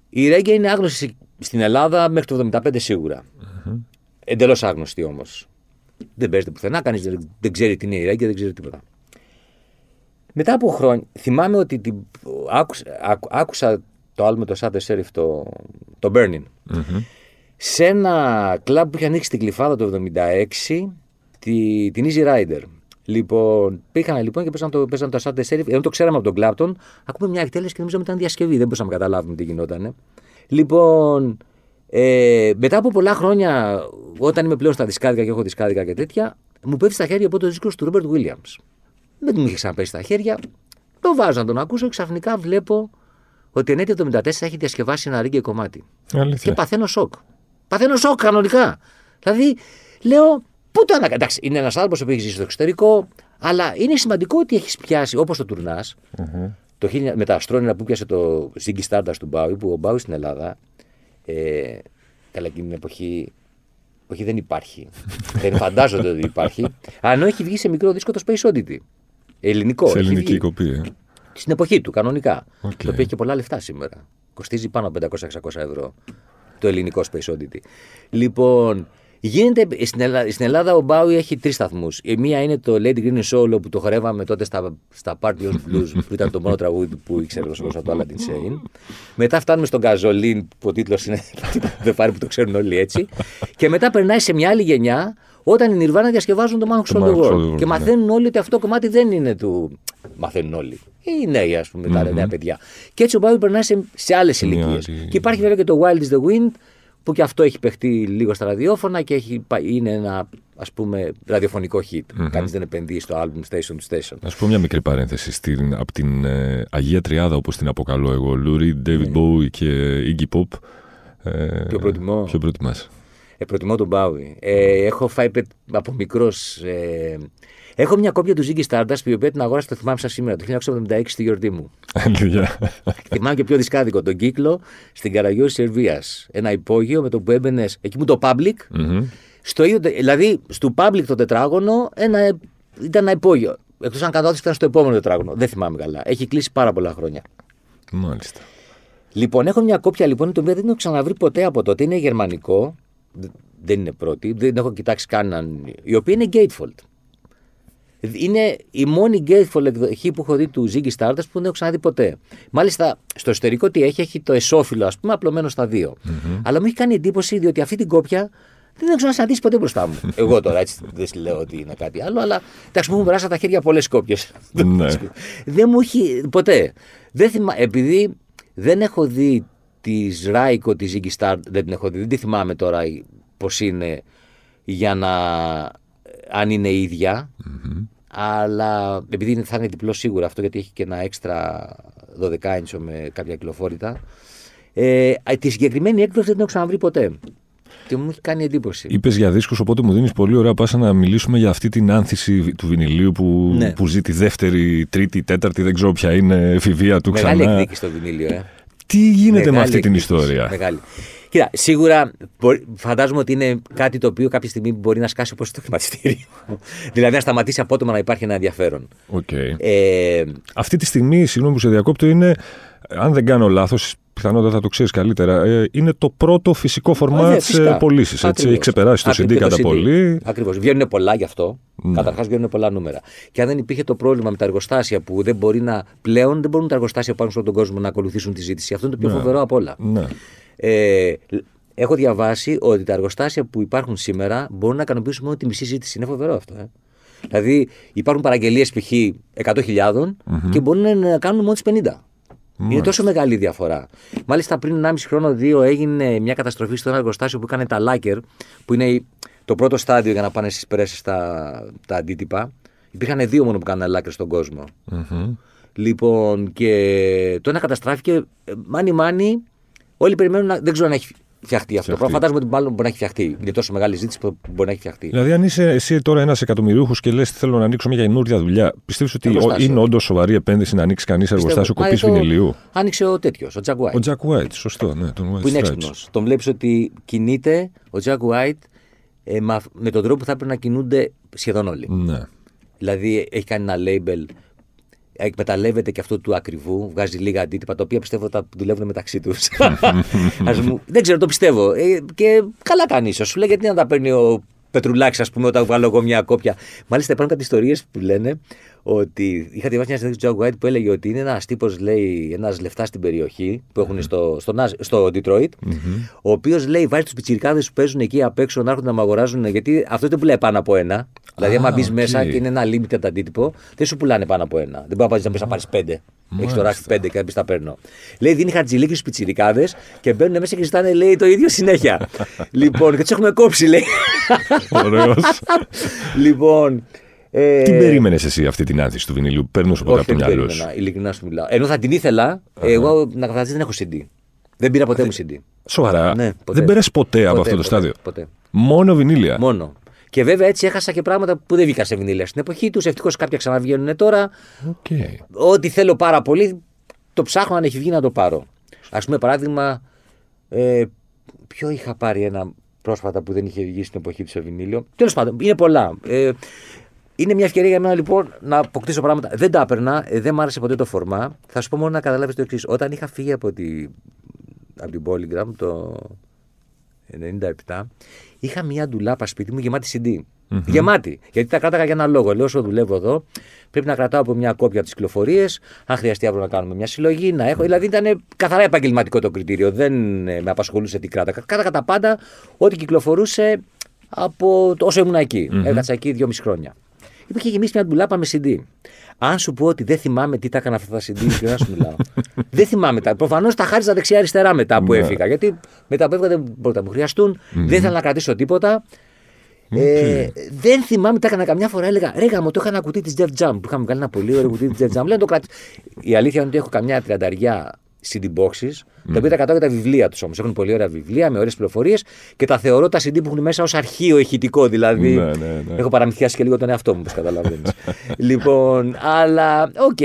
Η Ρέγγι είναι άγνωστη στην Ελλάδα μέχρι το 1975 σίγουρα. Mm-hmm. Εντελώς άγνωστη όμως. Δεν παίζεται πουθενά, κανείς δεν, δεν ξέρει τι είναι η Ρέγγι, δεν ξέρει τίποτα. Μετά από χρόνια, θυμάμαι ότι την, άκουσα, άκου, άκουσα το άλμο το Σάντε Σέριφ, το, το Burning, mm-hmm. σε ένα κλαμπ που είχε ανοίξει την Κλειφάδα το 1976, τη, την Easy Rider. Λοιπόν, πήγαν λοιπόν και παίζαν το, παίζαν το Σάντε Σέριφ, ενώ το ξέραμε από τον Κλάπτον, ακούμε μια εκτέλεση και νομίζαμε ότι ήταν διασκευή, δεν μπορούσαμε να καταλάβουμε τι γινόταν. Λοιπόν, ε, μετά από πολλά χρόνια, όταν είμαι πλέον στα δισκάδικα και έχω δισκάδικα και τέτοια, μου πέφτει στα χέρια από το δίσκος του Ρόμπερτ Williams. Δεν μου είχε ξαναπέσει στα χέρια. Το βάζω να τον ακούσω και ξαφνικά βλέπω ότι εν 1974 έχει διασκευάσει ένα ρίγκε κομμάτι. Αλήθεια. Και παθαίνω σοκ. Παθαίνω σοκ κανονικά. Δηλαδή, λέω, πού το ανακα... Εντάξει, είναι ένας άνθρωπος που έχει ζήσει στο εξωτερικό, αλλά είναι σημαντικό ότι έχεις πιάσει, όπως το τουρνάς, mm-hmm. το χίλια... με τα αστρόνινα που πιάσε το Ziggy Stardust του Μπάουι, που ο Μπάουι στην Ελλάδα, ε, καλά εκείνη την εποχή, όχι δεν υπάρχει. δεν φαντάζονται ότι υπάρχει. Αν έχει βγει σε μικρό δίσκο το Space Oddity. Ελληνικό. Σε ελληνική κοπή. Ε. Στην εποχή του, κανονικά. Okay. Το οποίο έχει και πολλά λεφτά σήμερα. Κοστίζει πάνω από 500-600 ευρώ το ελληνικό Space Oddity. Λοιπόν, γίνεται, στην, Ελλάδα, στην Ελλάδα ο Μπάουι έχει τρεις σταθμούς. Η μία είναι το Lady Green Solo που το χορεύαμε τότε στα, στα Party on Blues, που ήταν το μόνο τραγούδι που ήξερε ο από το Aladdin Sane. Μετά φτάνουμε στον Gasoline, που ο τίτλος είναι Δεν πάρει που το ξέρουν όλοι έτσι. Και μετά περνάει σε μια άλλη γενιά όταν οι Nirvana διασκευάζουν το Man Who Το Sold the Man Who Sold the World. World, Και ναι. μαθαίνουν όλοι ότι αυτό το κομμάτι δεν είναι του. Μαθαίνουν όλοι. Οι νέοι, ας πούμε, τα νέα παιδιά. Και έτσι ο Μπάουι περνάει σε, σε άλλες μια ηλικίες. άλλη- Και υπάρχει βέβαια και το Wild is the Wind, που και αυτό έχει παιχτεί λίγο στα ραδιόφωνα και έχει, πα- είναι ένα ας πούμε ραδιοφωνικό hit. Mm-hmm. Κανείς δεν επενδύει στο album station to station. Να σου πω μια μικρή παρένθεση. Στην, από την ε, Αγία Τριάδα, όπως την αποκαλώ εγώ, Λουρί, David Bowie και Iggy Pop. Ε, Ποιο προτιμώ; Ποιο προτιμάς. Ε, προτιμώ τον Μπάουι. Ε, έχω φάει πε- από μικρός. Ε, έχω μια κόπια του Ziggy Stardust, η οποία την αγόρασα, το θυμάμαι σαν σήμερα, το 1976 στη γιορτή μου. Αλήθεια. θυμάμαι και πιο δισκάδικο, τον κύκλο στην Καραγιώη Σερβίας. Ένα υπόγειο με το που έμπαινες εκεί μου το public. Μμμ. Στο ίδιο, τε- δηλαδή, στο public το τετράγωνο ένα, ήταν ένα υπόγειο. Εκτός αν κατάλαβε ήταν στο επόμενο τετράγωνο. Δεν θυμάμαι καλά. Έχει κλείσει πάρα πολλά χρόνια. Μάλιστα. Λοιπόν, έχω μια κόπια λοιπόν, την οποία δεν έχω ξαναβρει ποτέ από τότε. Είναι γερμανικό. Δ- Δεν είναι πρώτη. Δεν έχω κοιτάξει κανέναν. Η οποία είναι Gatefold. Είναι η μόνη Gatefold εκδοχή που έχω δει του Ziggy Stardust που δεν έχω ξαναδεί ποτέ. Μάλιστα, στο εσωτερικό τι έχει, έχει το εσόφυλλο, ας πούμε, απλωμένο στα δυο Αλλά μου έχει κάνει εντύπωση διότι αυτή την κόπια δεν έχω ξανασυναντήσει ποτέ μπροστά μου. Εγώ τώρα έτσι δεν σου λέω ότι είναι κάτι άλλο, αλλά εντάξει, μου έχουν περάσει από τα χέρια πολλές κόπιες. ναι. Δεν μου έχει ποτέ. Δεν θυμά, επειδή δεν έχω δει τη Ράικο, τη Ziggy Star, δεν την έχω δει, δεν τη θυμάμαι τώρα πώς είναι για να. αν είναι ίδια. Αλλά επειδή είναι- θα είναι διπλό σίγουρα αυτό, γιατί έχει και ένα έξτρα 12 ίντσο με κάποια κιλοφόρητα. Ε, τη συγκεκριμένη έκδοση δεν την έχω ξαναβρει ποτέ. Και μου έχει κάνει εντύπωση. Είπες για δίσκους, οπότε μου δίνεις πολύ ωραία πάσα να μιλήσουμε για αυτή την άνθηση του βινιλίου που, Ναι. που ζει τη δεύτερη, τρίτη, τέταρτη, δεν ξέρω ποια είναι εφηβεία του Μεγάλη ξανά. εκδίκη στο βινίλιο, ε. Τι γίνεται με Μεγάλη αυτή την εκδίκηση. ιστορία; Μεγάλη. Κοίτα, σίγουρα μπορεί- φαντάζομαι ότι είναι κάτι το οποίο κάποια στιγμή μπορεί να σκάσει όπως το χρηματιστήριο. δηλαδή να σταματήσει απότομα να υπάρχει ένα ενδιαφέρον. Οκ. Ε, Αυτή τη στιγμή, συγγνώμη που σε διακόπτω, είναι, αν δεν κάνω λάθος, πιθανότατα θα το ξέρεις καλύτερα, ε, είναι το πρώτο φυσικό ναι, φορμάτ σε φυσικά. πωλήσεις. Έχει Ακριβώς. ξεπεράσει το CD Ακριβώς, κατά CD. πολύ. Ακριβώς. Βγαίνουν πολλά γι' αυτό. Ναι. Καταρχάς βγαίνουν πολλά νούμερα. Και αν δεν υπήρχε το πρόβλημα με τα εργοστάσια που δεν μπορεί να. πλέον δεν μπορούν τα εργοστάσια πάνω σε όλο τον κόσμο να ακολουθήσουν τη ζήτηση. Αυτό είναι το πιο φοβερό απ' όλα. Ναι. Ε, έχω διαβάσει ότι τα εργοστάσια που υπάρχουν σήμερα μπορούν να ικανοποιήσουν μόνο τη μισή ζήτηση. Είναι φοβερό αυτό. Ε. Δηλαδή υπάρχουν παραγγελίες π.χ. 100.000 και μπορούν να κάνουν μόνο τις 50. Είναι τόσο μεγάλη η διαφορά. Μάλιστα πριν 1,5 χρόνο, δύο έγινε μια καταστροφή στο ένα εργοστάσιο που έκανε τα λάκερ, που είναι η- το πρώτο στάδιο για να πάνε στις πρέσεις τα, τα αντίτυπα. Υπήρχαν δύο μόνο που κάνανε λάκερ στον κόσμο. Μμμ. Λοιπόν, και το ένα καταστράφηκε. ε, Μάνι μάνι, όλοι περιμένουν να. Δεν ξέρω αν έχει φτιαχτεί αυτό. Φτιαχτεί. Φαντάζομαι ότι μάλλον μπορεί να έχει φτιαχτεί. Είναι τόσο μεγάλη ζήτηση που μπορεί να έχει φτιαχτεί. Δηλαδή, αν είσαι εσύ τώρα ένας εκατομμυρίουχος και λες: Θέλω να ανοίξω μια καινούργια δουλειά, πιστεύεις ότι Εργοστάσιο. είναι όντως σοβαρή επένδυση να ανοίξει κανείς εργοστάσιο Μα κοπής εδώ βινιλίου; Άνοιξε ο τέτοιος, ο Jack White. Ο Τζακ White, σωστό, ναι, τον White που είναι Stripes. έξυπνος. Τον βλέπεις ότι κινείται ο Jack White ε, με, αυ- με τον τρόπο που θα έπρεπε να κινούνται σχεδόν όλοι. Ναι. Δηλαδή έχει κάνει ένα label, εκμεταλλεύεται και αυτό του ακριβού, βγάζει λίγα αντίτυπα, τα οποία πιστεύω ότι τα δουλεύουν μεταξύ τους. δεν ξέρω, το πιστεύω. Ε, και καλά κάνει ίσως. Σου λέει γιατί να τα παίρνει ο Πετρουλάκης, ας πούμε, όταν βγάλω εγώ μια κόπια. Μάλιστα υπάρχουν κάτι ιστορίες που λένε ότι είχα διαβάσει μια συνέντευξη του Jack White που έλεγε ότι είναι ένας τύπος, λέει, ένας λεφτάς στην περιοχή που έχουν στο, στο, Νάζ- στο Detroit, ο οποίος λέει βάζει τους πιτσιρικάδες που παίζουν εκεί απ' έξω να έρχονται να αγοράζουν, γιατί αυτό δεν πουλάει πάνω από ένα. Δηλαδή, άμα Α, μπει οκ. μέσα και είναι ένα limited αντίτυπο, δεν σου πουλάνε πάνω από ένα. Δεν μπορείς να πας να πάρεις πέντε. Έχεις το ράφι πέντε και να πεις τα παίρνω. Λέει δίνει χαρτζιλίκι στους πιτσιρικάδες και μπαίνουν μέσα και ζητάνε λέει το ίδιο συνέχεια. λοιπόν, και τους έχουμε κόψει, λέει. Ωραίος. λοιπόν. Ε, Τι περίμενες εσύ αυτή την άνθηση του βινιλίου, πέρασε σου ποτέ όχι, από το δεν μυαλό σου; περίμενα, ειλικρινά σου μιλάω. Ενώ θα την ήθελα, εγώ να καταλάβεις δεν έχω CD. Δεν πήρα ποτέ μου CD. Σοβαρά. Ναι, ποτέ. δεν πέρασε ποτέ, από Ποτέ, αυτό το ποτέ, στάδιο; Ποτέ. Μόνο βινίλια; Μόνο. Και βέβαια έτσι έχασα και πράγματα που δεν βγήκαν σε βινίλια στην εποχή τους. Ευτυχώς κάποια ξαναβγαίνουν τώρα. Οκ. Ό,τι θέλω πάρα πολύ, το ψάχνω αν έχει βγει να το πάρω. Α πούμε, παράδειγμα, ε, ποιο είχα πάρει ένα πρόσφατα που δεν είχε βγει στην εποχή του σε βινίλιο. Τέλος πάντων, είναι πολλά. Ε, είναι μια ευκαιρία για μένα λοιπόν να αποκτήσω πράγματα. Δεν τα έπαιρνα, ε, δεν μ' άρεσε ποτέ το φορμά. Θα σου πω μόνο να καταλάβεις το εξής. Όταν είχα φύγει από, τη, από την Polygram το 97, είχα μια ντουλάπα σπίτι μου γεμάτη CD. Γεμάτη. Γιατί τα κράταγα για ένα λόγο. Λέω, όσο δουλεύω εδώ, πρέπει να κρατάω από μια κόπια από τις κυκλοφορίες. Αν χρειαστεί αύριο να κάνουμε μια συλλογή, να έχω. Δηλαδή ήταν καθαρά επαγγελματικό το κριτήριο. Δεν ε, με απασχολούσε τι κράταγα. Κράταγα τα πάντα, ό,τι κυκλοφορούσε από το- όσο ήμουν εκεί. Έκατσα εκεί δυόμιση χρόνια. Είπε είχε γεμίσει μια ντουλάπα με CD. Αν σου πω ότι δεν θυμάμαι τι τα έκανα αυτά τα CD, ειλικρινά σου μιλάω. δεν θυμάμαι τα. Προφανώς τα χάριζα δεξιά-αριστερά μετά που έφυγα. Γιατί μετά που έφυγα δεν μπορούσα να μου χρειαστούν. Δεν ήθελα να κρατήσω τίποτα. Ε, δεν θυμάμαι, τα έκανα καμιά φορά. Έλεγα Ρε γαμώ, το είχα ένα κουτί της Def Jam που είχαμε κάνει ένα πολύ ωραίο κουτί της Def Jam. Λέω να το κρατήσω. Η αλήθεια είναι ότι έχω καμιά τριανταριά CD boxes, τα οποία τα κρατάω για τα βιβλία τους όμως. Έχουν πολύ ωραία βιβλία με ωραίες πληροφορίες και τα θεωρώ τα CD που έχουν μέσα ως αρχείο ηχητικό. Δηλαδή, Ναι, ναι, ναι. έχω παραμυθιάσει και λίγο τον εαυτό μου, όπως καταλαβαίνεις. λοιπόν, αλλά οκ.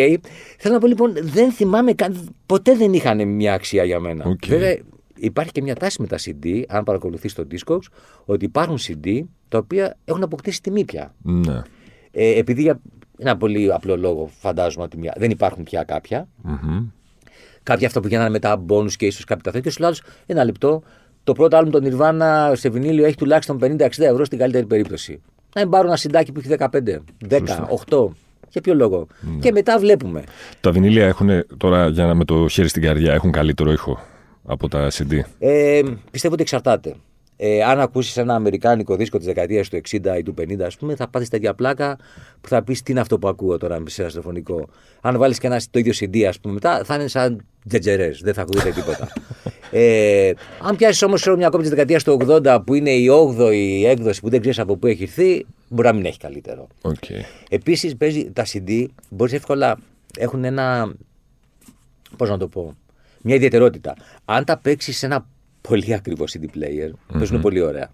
Θέλω να πω λοιπόν, δεν θυμάμαι καν. Ποτέ δεν είχαν μια αξία για μένα. Οκ. Βέβαια, υπάρχει και μια τάση με τα CD, αν παρακολουθείς το Discogs, ότι υπάρχουν CD τα οποία έχουν αποκτήσει τιμή πια. Ναι. Ε, επειδή για ένα πολύ απλό λόγο φαντάζομαι ότι μια, δεν υπάρχουν πια κάποια. Κάποια αυτά που γίνανε μετά bonus και ίσως κάποια τα τέτοια. Σου λέω άλλος, ένα λεπτό. Το πρώτο άλμπουμ των Nirvana σε βινίλιο έχει τουλάχιστον 50-60 ευρώ στην καλύτερη περίπτωση. Να μην πάρω ένα συντάκι που έχει 15, 10, 8. Για ποιο λόγο; Και μετά βλέπουμε. Τα βινίλια έχουν τώρα για να με το χέρι στην καρδιά έχουν καλύτερο ήχο από τα CD. Ε, πιστεύω ότι εξαρτάται. Ε, αν ακούσεις ένα αμερικάνικο δίσκο της δεκαετίας του 60 ή του 50, ας πούμε, θα πάθεις τέτοια πλάκα που θα πεις τι είναι αυτό που ακούω τώρα με σε ένα τηλεφωνικό. Αν βάλεις και ένα το ίδιο CD, ας πούμε, μετά θα είναι σαν τζετζερές, δεν θα ακούγεται τίποτα. ε, αν πιάσεις όμως μια κόπη της δεκαετίας του 80 που είναι η 8η έκδοση που δεν ξέρεις από πού έχει έρθει, μπορεί να μην έχει καλύτερο. Okay. Επίσης, παίζει τα CD, μπορείς εύκολα έχουν ένα. Πώς να το πω. Μια ιδιαιτερότητα. Αν τα παίξεις σε ένα πολύ ακριβό CD player, παίζουν πολύ ωραία.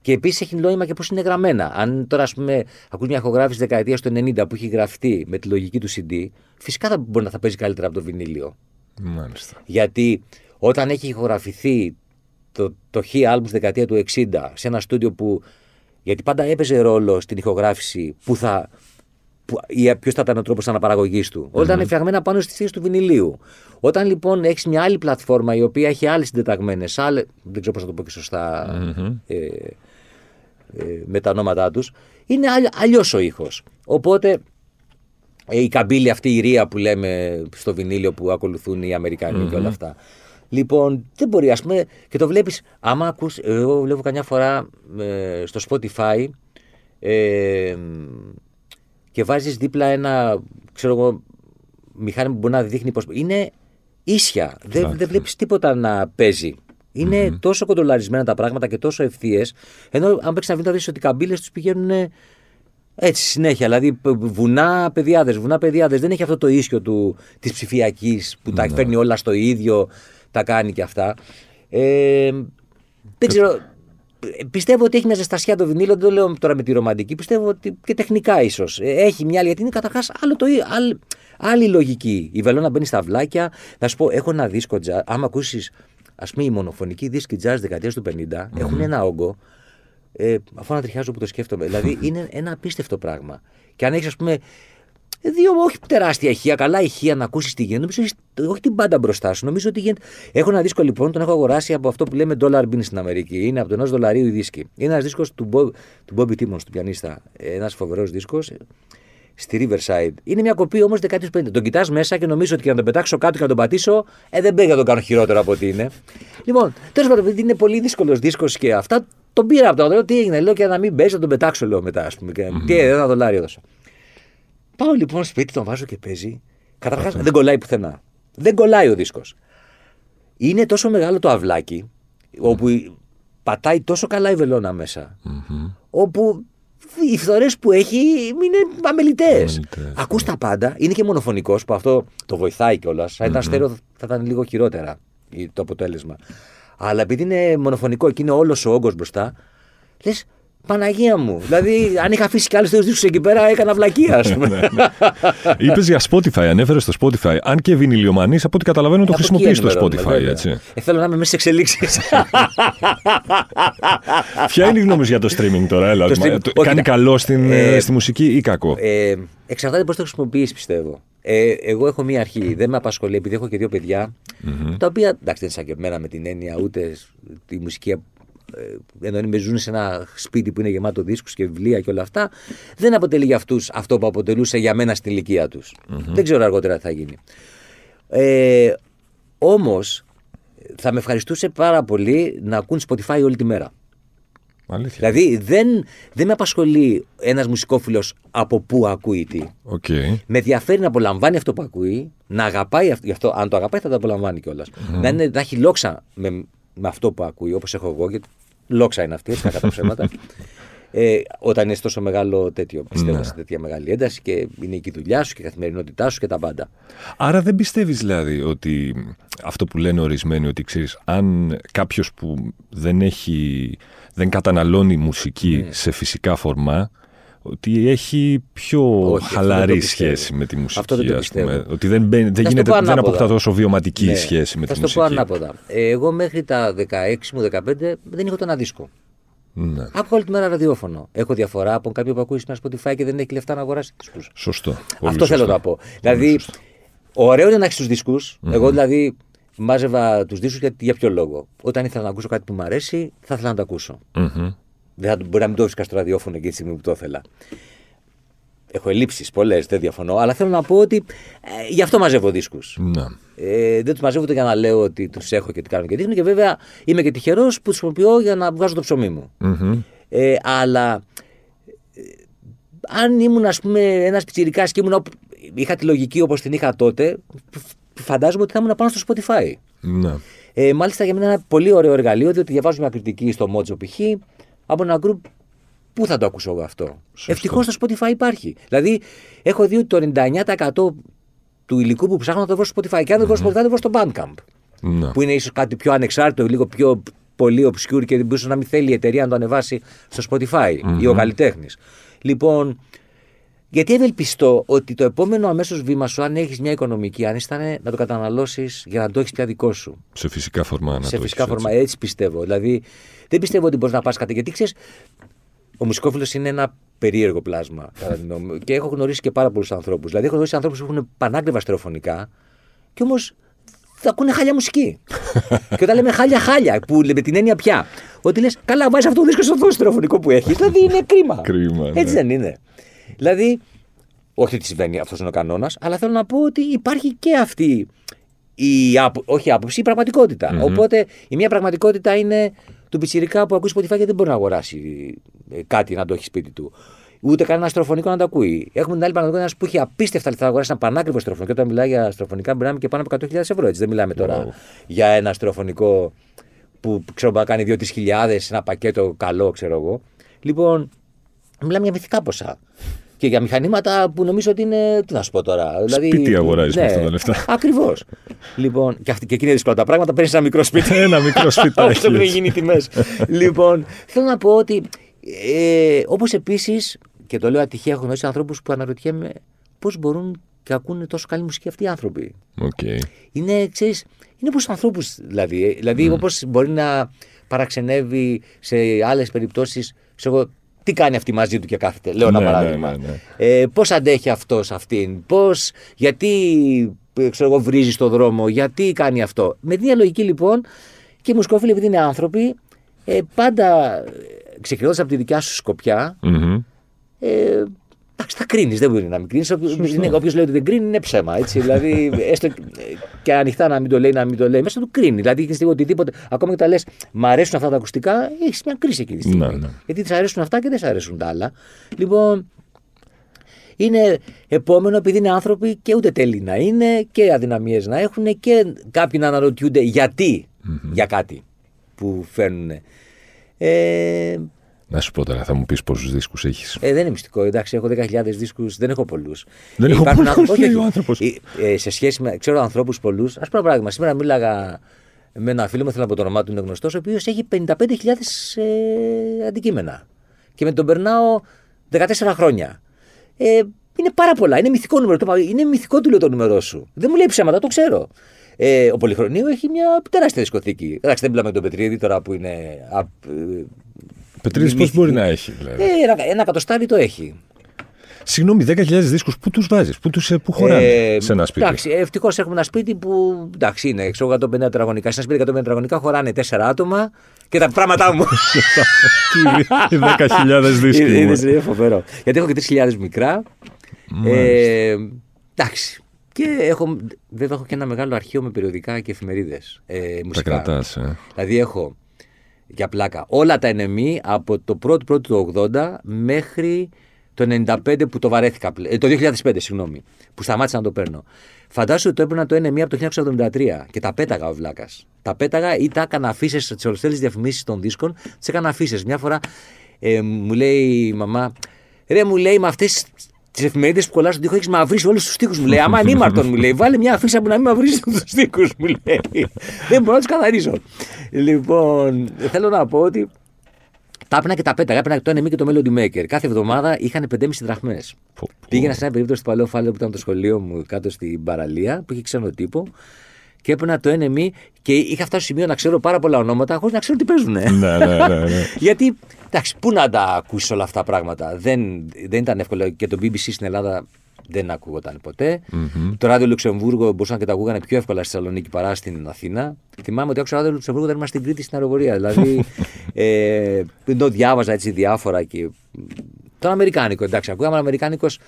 Και επίσης έχει νόημα και πώς είναι γραμμένα. Αν τώρα, ας πούμε, ακούς μια ηχογράφηση δεκαετίας του 90 που έχει γραφτεί με τη λογική του CD, φυσικά θα μπορεί να θα παίζει καλύτερα από το βινίλιο. Μάλιστα. Γιατί όταν έχει ηχογραφηθεί το, το χ άλμπου στη δεκαετία του 60 σε ένα στούντιο που. Γιατί πάντα έπαιζε ρόλο στην ηχογράφηση που θα. Ποιος θα ήταν ο τρόπος αναπαραγωγής του. Όλα ήταν φτιαγμένα πάνω στις θέσει του βινιλίου. Όταν λοιπόν έχεις μια άλλη πλατφόρμα η οποία έχει άλλες συντεταγμένες, άλλες. Δεν ξέρω πώς θα το πω και σωστά ε, ε, με τα ονόματά τους, είναι αλλιώς ο ήχος. Οπότε ε, η καμπύλη αυτή η ρία που λέμε στο βινίλιο που ακολουθούν οι Αμερικανοί και όλα αυτά. Λοιπόν, δεν μπορεί, ας πούμε, και το βλέπεις. Άμα ακούς, εγώ βλέπω καμιά φορά ε, στο Spotify ε, και βάζεις δίπλα ένα, ξέρω εγώ, μηχάνημα που μπορεί να δείχνει πώς... Είναι ίσια. Δεν, δεν βλέπεις τίποτα να παίζει. Είναι τόσο κοντολαρισμένα τα πράγματα και τόσο ευθείε. Ενώ αν παίξεις να βρει, θα δεις ότι οι καμπύλες τους πηγαίνουν έτσι συνέχεια. Δηλαδή βουνά παιδιάδε, βουνά παιδιάδε. Δεν έχει αυτό το ίσιο του, της ψηφιακής που τα φέρνει όλα στο ίδιο, τα κάνει και αυτά. Ε, δεν ξέρω. Πιστεύω ότι έχει μια ζεστασιά το βινίλιο, δεν το λέω τώρα με τη ρομαντική. Πιστεύω ότι και τεχνικά ίσως. Έχει μια άλλη, γιατί είναι καταρχάς άλλο το άλλη, άλλη λογική. Η βελόνα μπαίνει στα βλάκια. Να σου πω, έχω ένα δίσκο jazz. Άμα ακούσεις, ας πούμε, οι μονοφωνικοί δίσκοι jazz δεκαετίας του 50 έχουν ένα όγκο. Ε, αφού ανατριχιάζω που το σκέφτομαι. δηλαδή είναι ένα απίστευτο πράγμα. Και αν έχεις, ας πούμε, δύο όχι τεράστια ηχεία, καλά ηχεία να ακούσεις τι γίνεται. Νομίζω όχι την πάντα μπροστά σου. Νομίζω ότι γίνεται. Έχω ένα δίσκο λοιπόν, τον έχω αγοράσει από αυτό που λέμε dollar bin στην Αμερική. Είναι από το ενός δολαρίου η δίσκη. Είναι ένας δίσκος του, Bob, του Bobby Timmons, του πιανίστα. Ένας φοβερός δίσκος στη Riverside. Είναι μια κοπή όμως δεκαετία 50. Τον κοιτάς μέσα και νομίζω ότι και να τον πετάξω κάτω και να τον πατήσω, ε, δεν παίρνει να τον κάνω χειρότερο από ό,τι είναι. λοιπόν, τέλος πάντων, επειδή είναι πολύ δύσκολος δίσκος και αυτά, τον πήρα από το λέω τι έγινε. Λέω και να μην παίζει, να τον πετάξω, λέω μετά, ας πούμε. Mm-hmm. Τι ένα δολάριο έδωσα. Πάω λοιπόν σπίτι, τον βάζω και παίζει. Καταρχάς δεν κολλάει πουθενά. Δεν κολλάει ο δίσκος. Είναι τόσο μεγάλο το αυλάκι, όπου πατάει τόσο καλά η βελόνα μέσα, όπου οι φθορές που έχει είναι αμελητές. Ακούς τα πάντα, είναι και μονοφωνικός που αυτό το βοηθάει κιόλας. Αν ήταν στέρεο θα ήταν λίγο χειρότερα το αποτέλεσμα. Αλλά επειδή είναι μονοφωνικό και είναι όλος ο όγκος μπροστά, λες Παναγία μου. Δηλαδή, αν είχα αφήσει κι άλλους δύο δίσκους εκεί πέρα, έκανα βλακία, ας πούμε. Είπες για Spotify, ανέφερες στο Spotify. Αν και βινιλιομανή, από ό,τι καταλαβαίνω, το χρησιμοποιείς στο Spotify, έτσι. Ε, θέλω να είμαι μέσα σε εξελίξεις. Ποια είναι η γνώμη για το streaming τώρα, έλα. Το streaming, το, κάνει καλό στην, ε, στη μουσική ή κακό; Ε, εξαρτάται πώς το χρησιμοποιείς, πιστεύω. Ε, εγώ έχω μία αρχή. Δεν με απασχολεί, επειδή έχω και δύο παιδιά, mm-hmm. τα οποία εντάξει δεν είναι σαν και εμένα με την έννοια ούτε τη μουσική ενώ ζουν σε ένα σπίτι που είναι γεμάτο δίσκους και βιβλία και όλα αυτά, δεν αποτελεί για αυτούς αυτό που αποτελούσε για μένα στην ηλικία τους. Mm-hmm. Δεν ξέρω αργότερα τι θα γίνει. Ε, όμως, θα με ευχαριστούσε πάρα πολύ να ακούν Spotify όλη τη μέρα. Αλήθεια. Δηλαδή δεν, δεν με απασχολεί ένας μουσικόφιλος από πού ακούει τι. Οκ. Με ενδιαφέρει να απολαμβάνει αυτό που ακούει, να αγαπάει αυτό. Γι' αυτό, αν το αγαπάει, θα το απολαμβάνει κιόλας. Να, είναι, να έχει λόξα με, με αυτό που ακούει, όπως έχω εγώ, γιατί λόξα είναι αυτή, έτσι κατά ψέματα. Ε, όταν είναι σε τόσο μεγάλο τέτοιο, πιστεύω, Ναι. σε τέτοια μεγάλη ένταση και είναι εκεί η δουλειά σου και η καθημερινότητά σου και τα πάντα. Άρα δεν πιστεύεις δηλαδή ότι αυτό που λένε ορισμένοι ότι ξέρεις αν κάποιος που δεν έχει δεν καταναλώνει μουσική Ναι. σε φυσικά φορμά ότι έχει πιο Όχι, αυτό χαλαρή δεν το πιστεύω. σχέση με τη μουσική Αυτό δεν το ας πούμε. πιστεύω. ότι δεν, μπαίνει- δεν, Θα σου το γίνεται, πω δεν ανάποδα. αποκτά τόσο βιωματική Ναι. σχέση με θα τη σου το πω μουσική. ανάποδα. Ε, εγώ μέχρι τα 16 μου, 15 δεν είχα το ένα δίσκο. Ναι. Άκουγα όλη τη μέρα ραδιόφωνο. Έχω διαφορά από κάποιον που ακούει ένα Spotify και δεν έχει λεφτά να αγοράσει δίσκους. Σωστό. Πολύ Αυτό θέλω σωστό. να πω. Δηλαδή, ωραίο είναι να έχεις τους δισκου Εγώ δηλαδή μάζευα τους δίσκους γιατί για ποιο λόγο. Όταν ήθελα να ακούσω κάτι που μου αρέσει, θα ήθελα να το ακούσω. Μμμ. Δεν θα, μπορεί να μην το βρίσκας στο ραδιόφωνο εκείνη τη στιγμή που το ήθελα. Έχω ελλείψεις πολλές, δεν διαφωνώ, αλλά θέλω να πω ότι ε, γι' αυτό μαζεύω δίσκους. Ναι. Ε, δεν τους μαζεύω ούτε για να λέω ότι τους έχω και τι κάνω και δείχνω. Και βέβαια είμαι και τυχερός που τους χρησιμοποιώ για να βγάζω το ψωμί μου. Μμμ. Ε, αλλά ε, αν ήμουν ας πούμε ένας πιτσιρικάς και ήμουν, οπ- είχα τη λογική όπως την είχα τότε, φ- φαντάζομαι ότι θα ήμουν πάνω στο Spotify. Ναι. Ε, μάλιστα για μένα είναι ένα πολύ ωραίο εργαλείο, διότι διαβάζω μια κριτική στο Mojo π.χ. από ένα group Πού θα το ακούσω εγώ αυτό; Ευτυχώς στο Spotify υπάρχει. Δηλαδή, έχω δει ότι το 99% του υλικού που ψάχνω να το βρω στο Spotify. Και αν δεν βρω στο Spotify, θα το βρω στο Bandcamp. Ναι. Που είναι ίσως κάτι πιο ανεξάρτητο, λίγο πιο πολύ obscure και ίσω να μην θέλει η εταιρεία να το ανεβάσει στο Spotify ή ο καλλιτέχνης. Λοιπόν, γιατί ευελπιστώ ότι το επόμενο αμέσως βήμα σου, αν έχεις μια οικονομική άνιστα, είναι να το καταναλώσεις για να το έχεις πια δικό σου; Σε φυσικά φορμά να σε το φυσικά έχεις, φορμά. έτσι. Έτσι πιστεύω. Δηλαδή, δεν πιστεύω ότι μπορείς να πας κάτι. Γιατί ξέρεις, ο μουσικόφιλος είναι ένα περίεργο πλάσμα. κατά τη γνώμη μου. και έχω γνωρίσει και πάρα πολλούς ανθρώπους. Δηλαδή, έχω γνωρίσει ανθρώπους που έχουν πανάκριβα στερεοφωνικά και όμως θα ακούνε χάλια μουσική. και όταν λέμε χάλια, χάλια, που με την έννοια πια. Ότι λες, καλά, βάζεις αυτό το δίσκο στο στερεοφωνικό που έχεις. Δηλαδή είναι κρίμα. Κρίμα, ναι. Έτσι δεν είναι. Δηλαδή, όχι ότι συμβαίνει, αυτός είναι ο κανόνας, αλλά θέλω να πω ότι υπάρχει και αυτή η άπο- όχι η άποψη, η πραγματικοτητα Οπότε η μία πραγματικότητα είναι του πιτσιρικά που ακούει Spotify και δεν μπορεί να αγοράσει ε, κάτι να το έχει σπίτι του. Ούτε κανένα αστροφωνικό να το ακούει. Έχουμε την άλλη πραγματικότητα ένας που έχει απίστευτα λεφτά να αγοράσει ένα πανάκριβο αστροφωνικό. Και όταν μιλάει για αστροφωνικά, μιλάμε και πάνω από 100.000 ευρώ. Έτσι. Δεν μιλάμε τώρα για ένα αστροφωνικό που ξέρω μπορεί να κάνει 2-3 χιλιάδες, ένα πακέτο καλό, ξέρω εγώ. Λοιπόν, μιλάμε για μυθικά ποσά. Και για μηχανήματα που νομίζω ότι είναι. Τι να σου πω τώρα. Δηλαδή, Σπίτι αγοράζεις με αυτά τα λεφτά. Ακριβώς. λοιπόν, και, αυτή, και εκεί είναι δύσκολα τα πράγματα. Παίρνεις ένα μικρό σπίτι. Ένα μικρό σπιτάκι. Αυτό έχουν γίνει οι τιμές. λοιπόν, θέλω να πω ότι. Ε, Όπως επίσης, και το λέω ατυχαία, έχω γνωρίσει ανθρώπους που αναρωτιέμαι πώς μπορούν και ακούνε τόσο καλή μουσική αυτοί οι άνθρωποι. Οκ. Είναι, ξέρεις, είναι όπως ανθρώπους δηλαδή. Ε, Δηλαδή, Ναι. όπως μπορεί να παραξενεύει σε άλλες περιπτώσεις. Εγώ, τι κάνει αυτή μαζί του και κάθεται. Λέω ένα Ναι, ναι, παράδειγμα. ναι, ναι. Ε, Πώς αντέχει αυτός αυτήν, πώς, γιατί ε, ξέρω εγώ, βρίζει στο δρόμο, γιατί κάνει αυτό. Με την ίδια λογική λοιπόν και οι μουσικόφιλοι, επειδή είναι άνθρωποι, ε, πάντα ξεκινώντας από τη δικιά σου σκοπιά, Μμμ. ε, εντάξει, θα κρίνεις, δεν μπορεί να μην κρίνεις. Όποιο λέει ότι δεν κρίνει είναι ψέμα. Έτσι. δηλαδή, έστω και ανοιχτά να μην το λέει, να μην το λέει, μέσα του κρίνει. Δηλαδή, εκείνη τη στιγμή οτιδήποτε, ακόμα και τα λες, Μ' αρέσουν αυτά τα ακουστικά, έχεις μια κρίση εκείνη τη στιγμή. Ναι, ναι. Γιατί τη αρέσουν αυτά και δεν σε αρέσουν τα άλλα. Λοιπόν, είναι επόμενο επειδή είναι άνθρωποι και ούτε τέλειοι να είναι και αδυναμίες να έχουν και κάποιοι να αναρωτιούνται γιατί για κάτι που φέρνουν. Ε, Να σου πω τώρα, θα μου πεις πόσους δίσκους έχεις. ε, δεν είναι μυστικό. Εντάξει, έχω 10.000 δίσκους, δεν έχω πολλούς. Δεν έχω πολλούς, λέει ο άνθρωπος. Ε, σε σχέση με. Ξέρω ανθρώπους πολλούς. Α πούμε ένα πράγμα. Σήμερα μίλαγα με ένα φίλο μου, θέλω να πω το όνομά του, είναι γνωστός, ο οποίος έχει 55.000 ε, αντικείμενα. Και με τον περνάω 14 χρόνια. Ε, είναι πάρα πολλά. Είναι μυθικό νούμερο. Το είπα, Είναι μυθικό του λέω το νούμερό σου. Δεν μου λέει ψέματα, το ξέρω. Ε, ο Πολυχρονίου έχει μια τεράστια δισκοθήκη. Εντάξει, δεν μιλάμε για τον Πετρίδη τώρα που είναι. Α, ε, Πετρίδης, πώς μυθική. μπορεί να έχει, δηλαδή; ε, ένα, ένα κατοστάρι το έχει. Συγγνώμη, 10.000 δίσκους, πού τους βάζεις, πού τους πού χωράνε; Ε, σε ένα σπίτι. Εντάξει, ευτυχώς έχουμε ένα σπίτι που εντάξει είναι ξέρω, 150 τετραγωνικά. Σε ένα σπίτι 150 τετραγωνικά χωράνε 4 άτομα και τα πράγματά μου. Οι 10.000 δίσκοι. μου. Είδες, είναι φοβερό. Γιατί έχω και 3.000 μικρά. Ε, εντάξει. Και έχω, βέβαια έχω και ένα μεγάλο αρχείο με περιοδικά και εφημερίδες. Ε, Τα μουσικά. κρατάς. Ε. Δηλαδή έχω Για πλάκα. Όλα τα NME από το 1ο πρώτο του 80 μέχρι το 95 που το βαρέθηκα. πλέ- ε, το 2005, συγγνώμη. Που σταμάτησα να το παίρνω. Φαντάσου ότι το έπαιρνα το NME από το 1973 και τα πέταγα ο Βλάκας. Τα πέταγα ή τα έκανα αφήσεις τις ολοστέλειε διαφημίσεις των δίσκων, τις έκανα αφήσεις. Μια φορά ε, μου λέει η μαμά, ρε μου λέει με αυτές τις εφημερίδες που κολλάς στον τοίχο έχεις μαυρίσει όλους τους τοίχου. Μου λέει, Άμα ανήμαρτον, μου λέει, βάλε μια αφίσα που να μην μαυρίσει τους τοίχου, μου λέει. Δεν μπορώ να τους καθαρίσω. Λοιπόν, θέλω να πω ότι τα έπαιρνα και τα πέταγα. Έπαιρνα το NME και το Melody Maker. Κάθε εβδομάδα είχαν 5,5 δραχμές. Πω, πω. Πήγαινα σε ένα περίπτωση του παλαιό φάλαιο που ήταν το σχολείο μου κάτω στην παραλία, που είχε ξένο τύπο. Και έπαιρνα το NME και είχα φτάσει στο σημείο να ξέρω πάρα πολλά ονόματα χωρίς να ξέρω τι παίζουν. Ναι, ναι, ναι, ναι. Γιατί, εντάξει, πού να τα ακούσεις όλα αυτά τα πράγματα. Δεν, δεν ήταν εύκολο και το BBC στην Ελλάδα δεν ακούγονταν ποτέ. Το ράδιο Λουξεμβούργο μπορούσαν και τα ακούγανε πιο εύκολα στη Θεσσαλονίκη παρά στην Αθήνα. Θυμάμαι ότι άκουσα ράδιο Λουξεμβούργο δεν ήμασταν στην Κρήτη στην αεροπορία. Δηλαδή, ε, το διάβαζα έτσι διάφορα και. Τον Αμερικάνικο, εντάξει, ακούγαμε Αμερικάνικος.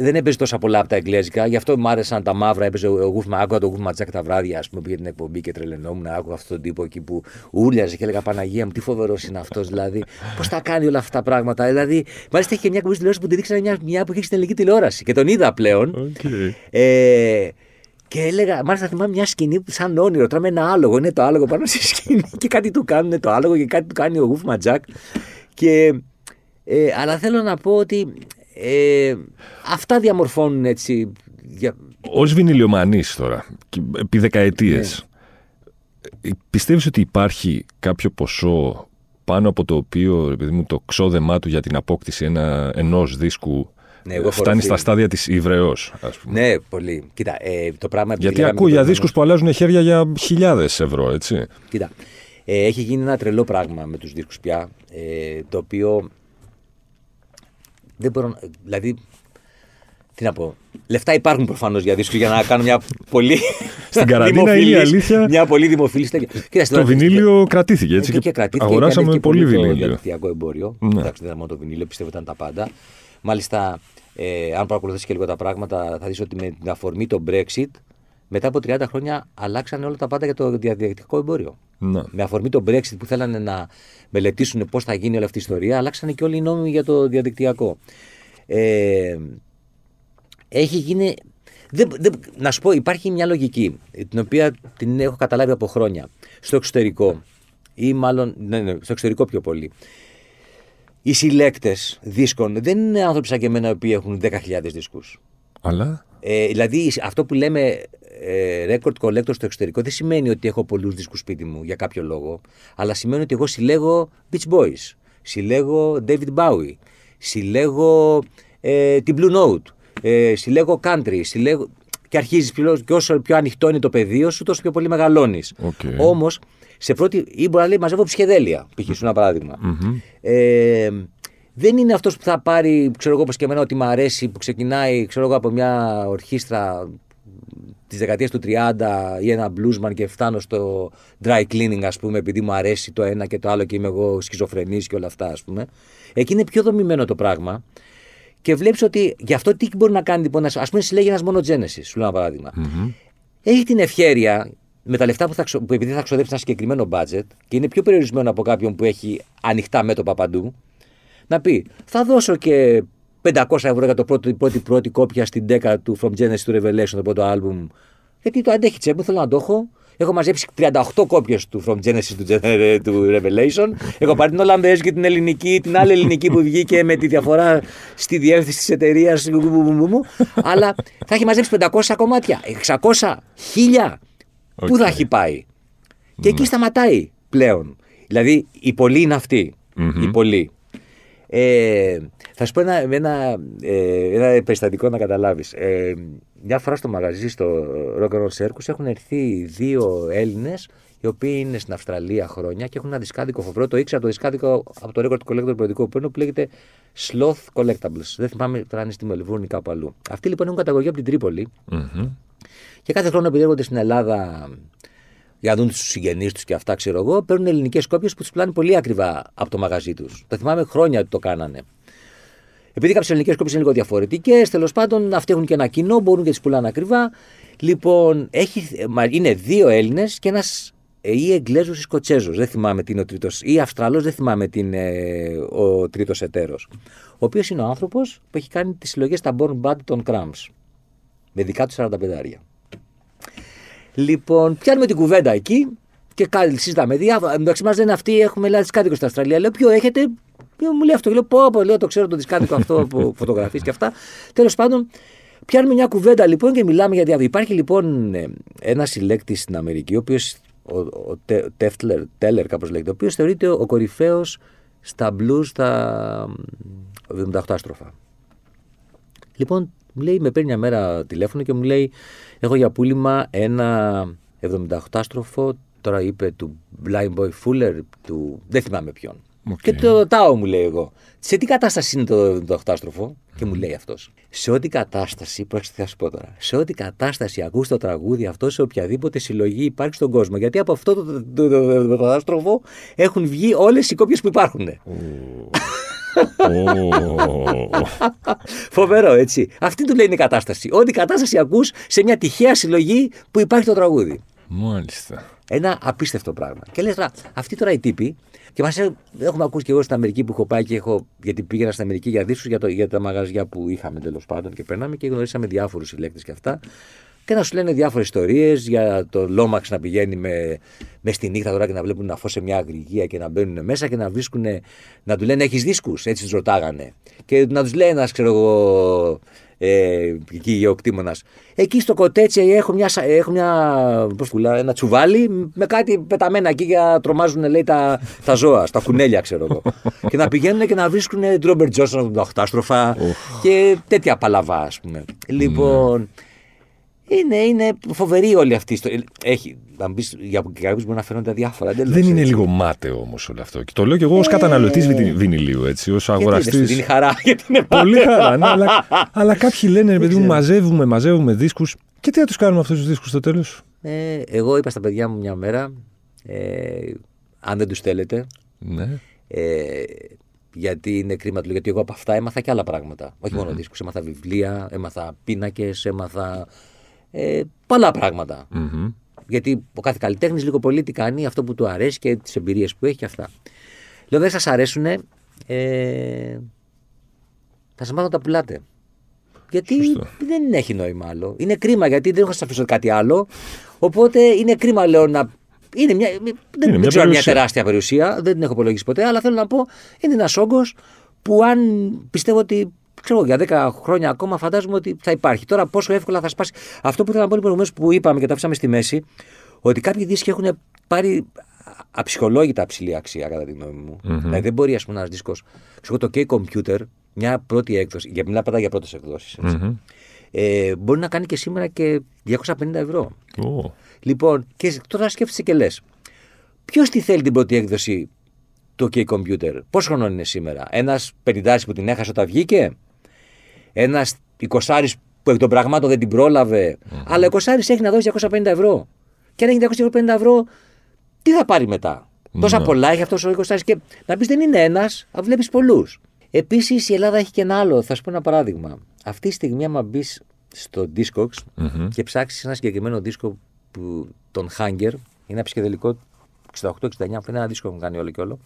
Δεν έπαιζε τόσα πολλά από τα εγγλέζικα, γι' αυτό μου άρεσαν τα μαύρα. Έπαιζε ο Γούφμα, άκουγα τον Γούφμα Τζακ τα βράδια, ας πούμε, πήγε την εκπομπή και τρελαινόμουν. Άκουγα αυτόν τον τύπο εκεί που ούρλιαζε και έλεγα Παναγία μου, τι φοβερός είναι αυτός, δηλαδή. Πώς τα κάνει όλα αυτά τα πράγματα. Δηλαδή, μάλιστα είχε και μια εκπομπή τηλεόραση που τη δείξανε μια, μια που είχε στην ελληνική τηλεόραση. Και τον είδα πλέον. Οκ. Ε, και έλεγα, μάλιστα θυμάμαι μια σκηνή που σαν όνειρο. Τρώμε ένα άλογο, είναι το άλογο πάνω στη σκηνή και κάτι του κάνουν το άλογο και κάτι του κάνει ο Wolfman Jack. Και, ε, αλλά θέλω να πω ότι ε, αυτά διαμορφώνουν έτσι. Για... Ως βινιλιομανής τώρα, και επί δεκαετίες, Ναι. πιστεύεις ότι υπάρχει κάποιο ποσό πάνω από το οποίο επειδή μου, το ξόδεμά του για την απόκτηση ένα, ενός δίσκου Ναι, εγώ φτάνει στα φοροφίλ. στάδια της Ιβρεός, ας πούμε; Ναι, πολύ. Κοίτα, ε, το πράγμα. επειδή Γιατί λέγαμε ακούω για προηγουμένως- δίσκους που αλλάζουν χέρια για χιλιάδες ευρώ, έτσι. Κοίτα, ε, έχει γίνει ένα τρελό πράγμα με τους δίσκους πια, ε, το οποίο δεν μπορώ να... Δηλαδή, τι να πω, λεφτά υπάρχουν προφανώς για δίσκους για να κάνω μια πολύ... Στην καραντίνα είναι η δημοφιλής- αλήθεια. Μια πολύ δημοφιλής τέτοια. Κοίτα, στην Το ώρα- βινίλιο κρατήθηκε, έτσι. Ε, και κρατήθηκε, αγοράσαμε και ανέβηκε πολύ Το βινίλιο. διαδικτυακό εμπόριο. Ναι. Εντάξει, δεν ήταν μόνο το βινίλιο, πιστεύω ήταν τα πάντα. Μάλιστα, ε, αν παρακολουθήσει και λίγο τα πράγματα, θα δεις ότι με την αφορμή το Brexit, μετά από 30 χρόνια αλλάξανε όλα τα πάντα για το διαδικτυακό εμπόριο. Ναι. Με αφορμή το Brexit που θέλανε να μελετήσουν πώς θα γίνει όλη αυτή η ιστορία, αλλάξανε και όλοι οι νόμοι για το διαδικτυακό. Ε, έχει γίνει. Δεν, δεν, να σου πω, υπάρχει μια λογική την οποία την έχω καταλάβει από χρόνια. Στο εξωτερικό, ή μάλλον ναι, ναι, στο εξωτερικό πιο πολύ. Οι συλλέκτες δίσκων δεν είναι άνθρωποι σαν και εμένα οι οποίοι έχουν 10.000 δίσκους. Αλλά, Ε, δηλαδή αυτό που λέμε ε, record collector στο εξωτερικό δεν σημαίνει ότι έχω πολλούς δίσκους σπίτι μου για κάποιο λόγο, αλλά σημαίνει ότι εγώ συλλέγω Beach Boys, συλλέγω David Bowie, συλλέγω ε, την Blue Note, ε, συλλέγω country, συλλέγω... και αρχίζεις και όσο πιο ανοιχτό είναι το πεδίο σου, τόσο πιο πολύ μεγαλώνεις. Οκ. Όμως, σε πρώτη. ή μπορεί να λέει μαζεύω ψυχεδέλεια, π.χ. σου λέω ένα παράδειγμα Ε, δεν είναι αυτός που θα πάρει, ξέρω εγώ, όπως και εμένα, ότι μου αρέσει, που ξεκινάει, ξέρω εγώ, από μια ορχήστρα της δεκαετίας του 30 ή ένα bluesman και φτάνω στο dry cleaning, ας πούμε, επειδή μου αρέσει το ένα και το άλλο και είμαι εγώ σχιζοφρενής και όλα αυτά, ας πούμε. Εκεί είναι πιο δομημένο το πράγμα. Και βλέπεις ότι γι' αυτό τι μπορεί να κάνει, λοιπόν, ας πούμε, συλλέγει ένας μόνο Genesis, σου λέω ένα παραδειγμα. Έχει την ευχαίρεια με τα λεφτά που, θα, ξο- που επειδή θα ξοδέψει ένα συγκεκριμένο budget και είναι πιο περιορισμένο από κάποιον που έχει ανοιχτά μέτωπα παντού, να πει θα δώσω και 500 ευρώ για το πρώτο, η πρώτη, πρώτη κόπια στην 10 του From Genesis to Revelation, το πρώτο album. Γιατί το αντέχει η τσέπη του, θέλω να το έχω. Έχω μαζέψει 38 κόπιες του From Genesis to, Gen- to Revelation. Έχω πάρει την Ολλανδέζικη, την ελληνική, την άλλη ελληνική που βγήκε με τη διαφορά στη διεύθυνση της εταιρείας. Αλλά θα έχει μαζέψει 500 κομμάτια. 600, 1000. Πού θα Οκ. έχει πάει. Και εκεί σταματάει πλέον. Δηλαδή, οι πολλοί είναι αυτοί. Οι πολλοί. Ε, θα σου πω ένα, ένα, ε, ένα περιστατικό να καταλάβεις. Ε, μια φορά στο μαγαζί στο Rock and Roll Circus έχουν έρθει δύο Έλληνες οι οποίοι είναι στην Αυστραλία χρόνια και έχουν ένα δισκάδικο φοβερό. Το ήξερα το δισκάδικο από το Record Collector περιοδικό που παίρνω που λέγεται Sloth Collectables. Δεν θυμάμαι τώρα αν είναι στη Μελβούρνη ή κάπου αλλού. Αυτοί λοιπόν έχουν καταγωγή από την Τρίπολη Μμμ. και κάθε χρόνο επειδή έρχονται στην Ελλάδα για να δουν τους συγγενείς τους και αυτά, ξέρω εγώ, παίρνουν ελληνικές κόπιες που τους πουλάνε πολύ ακριβά από το μαγαζί τους. Το θυμάμαι χρόνια ότι το κάνανε. Επειδή κάποιες ελληνικές κόπιες είναι λίγο διαφορετικές, τέλος πάντων αυτοί έχουν και ένα κοινό, μπορούν και τις πουλάνε ακριβά. Λοιπόν, έχει, μα- είναι δύο Έλληνες και ένας ε, ή Εγγλέζος ή Σκοτσέζος. Δεν θυμάμαι τι είναι ο τρίτος. ή Αυστραλός, δεν θυμάμαι τι είναι ο τρίτος εταίρος. Ο οποίος είναι ο άνθρωπος που έχει κάνει τις συλλογές στα Born Bad των Cramps. Με δικά του 45 άρια. Λοιπόν, πιάνουμε την κουβέντα εκεί και κάτι συζητάμε διάφορα. Εντάξει, μας δεν είναι αυτοί, έχουμε Ελλάδα κάτοικο στην Αυστραλία. Λέω, ποιο έχετε, μου λέει αυτό. Λέω, πω, πω, λέω, το ξέρω το δισκάδικο αυτό από φωτογραφίε και αυτά. Τέλος πάντων, πιάνουμε μια κουβέντα λοιπόν και μιλάμε για διάφορα. Υπάρχει λοιπόν ε, ένα συλλέκτη στην Αμερική, ο οποίος, ο, ο Τέφτλερ, Τέλερ κάπως λέγεται, ο οποίος θεωρείται ο κορυφαίος στα blues στα 78 άστροφα. Λοιπόν, μου λέει, με παίρνει μια μέρα τηλέφωνο και μου λέει, έχω για πούλημα ένα 78 άστροφο, τώρα είπε του Blind Boy Fuller, του... δεν θυμάμαι ποιον. Okay. Και το ρωτάω, μου λέει εγώ, σε τι κατάσταση είναι το 78 άστροφο, και μου λέει αυτός. Σε ό,τι κατάσταση, πρόκειται θα σου πω τώρα, σε ό,τι κατάσταση ακούς το τραγούδι αυτό σε οποιαδήποτε συλλογή υπάρχει στον κόσμο. Γιατί από αυτό το, το, το, άστροφο έχουν βγει όλες οι κόπιες που υπάρχουν. Φοβερό, έτσι. Αυτή του λέει είναι η κατάσταση. Ό,τι κατάσταση ακούς σε μια τυχαία συλλογή που υπάρχει το τραγούδι. Μάλιστα. Ένα απίστευτο πράγμα. Και λες τώρα, αυτοί τώρα οι τύποι, και μας έχουμε ακούσει και εγώ στην Αμερική που έχω πάει και έχω, γιατί πήγαινα στην Αμερική για δίσκους για, για τα μαγαζιά που είχαμε τέλος πάντων και περνάμε και γνωρίσαμε διάφορους συλλέκτες και αυτά. Και να σου λένε διάφορες ιστορίες για το Λόμαξ να πηγαίνει με, με στη νύχτα τώρα και να βλέπουν να φω σε μια αγριγία και να μπαίνουν μέσα και να βρίσκουν, να του λένε Έχεις δίσκους, έτσι τους ρωτάγανε. Και να τους λέει ένας, ξέρω εγώ, ε, εκεί γεωκτήμονας. Εκεί στο κοτέτσι έχω, μια, έχω μια, πώς πουλά, ένα τσουβάλι με κάτι πεταμένα εκεί για να τρομάζουν λέει, τα, τα ζώα, στα κουνέλια ξέρω εγώ. και να πηγαίνουν και να βρίσκουν Ντρόμπερ Τζόνσον από οχτάστροφα και τέτοια παλαβά, ας πούμε. Λοιπόν, είναι, είναι φοβερή όλη αυτή. Έχει, να μπεις για κάποιους μπορεί να φαίνονται διάφορα. Δεν, δεν είναι λίγο μάταιο όμως όλο αυτό. Και το λέω και εγώ ως ε, καταναλωτής βινιλίου, έτσι, ως αγοραστής. Είναι χαρά, γιατί είναι Πολύ χαρά, ναι, αλλά, αλλά κάποιοι λένε, παιδί μου, μαζεύουμε, μαζεύουμε δίσκους. Και τι θα τους κάνουμε αυτούς τους δίσκους στο τέλος; Ε, εγώ είπα στα παιδιά μου μια μέρα, ε, αν δεν τους θέλετε. Ναι. Ε, γιατί είναι κρίμα του, γιατί εγώ από αυτά έμαθα και άλλα πράγματα. Όχι μόνο δίσκους, έμαθα βιβλία, έμαθα πίνακες, έμαθα ε, πολλά Γιατί ο κάθε καλλιτέχνης λίγο πολύ τι κάνει, αυτό που του αρέσει και τις εμπειρίες που έχει και αυτά. Λέω δεν σας αρέσουν, ε, θα σας μάθω να τα πουλάτε. Γιατί δεν έχει νόημα άλλο. Είναι κρίμα γιατί δεν έχω σας αφήσω κάτι άλλο. Οπότε είναι κρίμα, λέω, να. Είναι μια, είναι δεν, μια ξέρω μια τεράστια περιουσία, δεν την έχω υπολογίσει ποτέ, αλλά θέλω να πω είναι ένας όγκος που αν πιστεύω ότι ξέρω για 10 χρόνια ακόμα φαντάζομαι ότι θα υπάρχει. Τώρα πόσο εύκολα θα σπάσει. Αυτό που ήθελα να πω προηγουμένω που είπαμε και τα αφήσαμε στη μέση, ότι κάποιοι δίσκοι έχουν πάρει αψυχολόγητα ψηλή αξία κατά τη γνώμη μου. Mm-hmm. Δηλαδή δεν μπορεί ας πούμε, ένας δίσκος. Ξέρω το K-Computer, μια πρώτη έκδοση, για μιλά πάντα για πρώτες εκδόσεις. Mm-hmm. Ε, μπορεί να κάνει και σήμερα και 250 ευρώ. Oh. Λοιπόν, και τώρα σκέφτεσαι και λες. Ποιος τη θέλει την πρώτη έκδοση το OK Computer. Πόσο χρόνο είναι σήμερα, Ένας πενηντάρη που την έχασε όταν βγήκε, ένας εικοσάρη που εκ των πραγμάτων δεν την πρόλαβε, mm-hmm. αλλά ο εικοσάρη έχει να δώσει 250 ευρώ. Και αν έχει 250 ευρώ, τι θα πάρει μετά; Mm-hmm. Τόσα πολλά έχει αυτός ο εικοσάρη. Και να πεις δεν είναι ένας, αλλά βλέπεις πολλούς. Επίσης η Ελλάδα έχει και ένα άλλο. Θα σου πω ένα παράδειγμα. Αυτή τη στιγμή, άμα μπεις στο Discogs mm-hmm. και ψάξεις ένα συγκεκριμένο δίσκο που, τον Hunger, είναι ένα ψυχεδελικό 68-69, που είναι ένα δίσκο που κάνει όλο και όλο.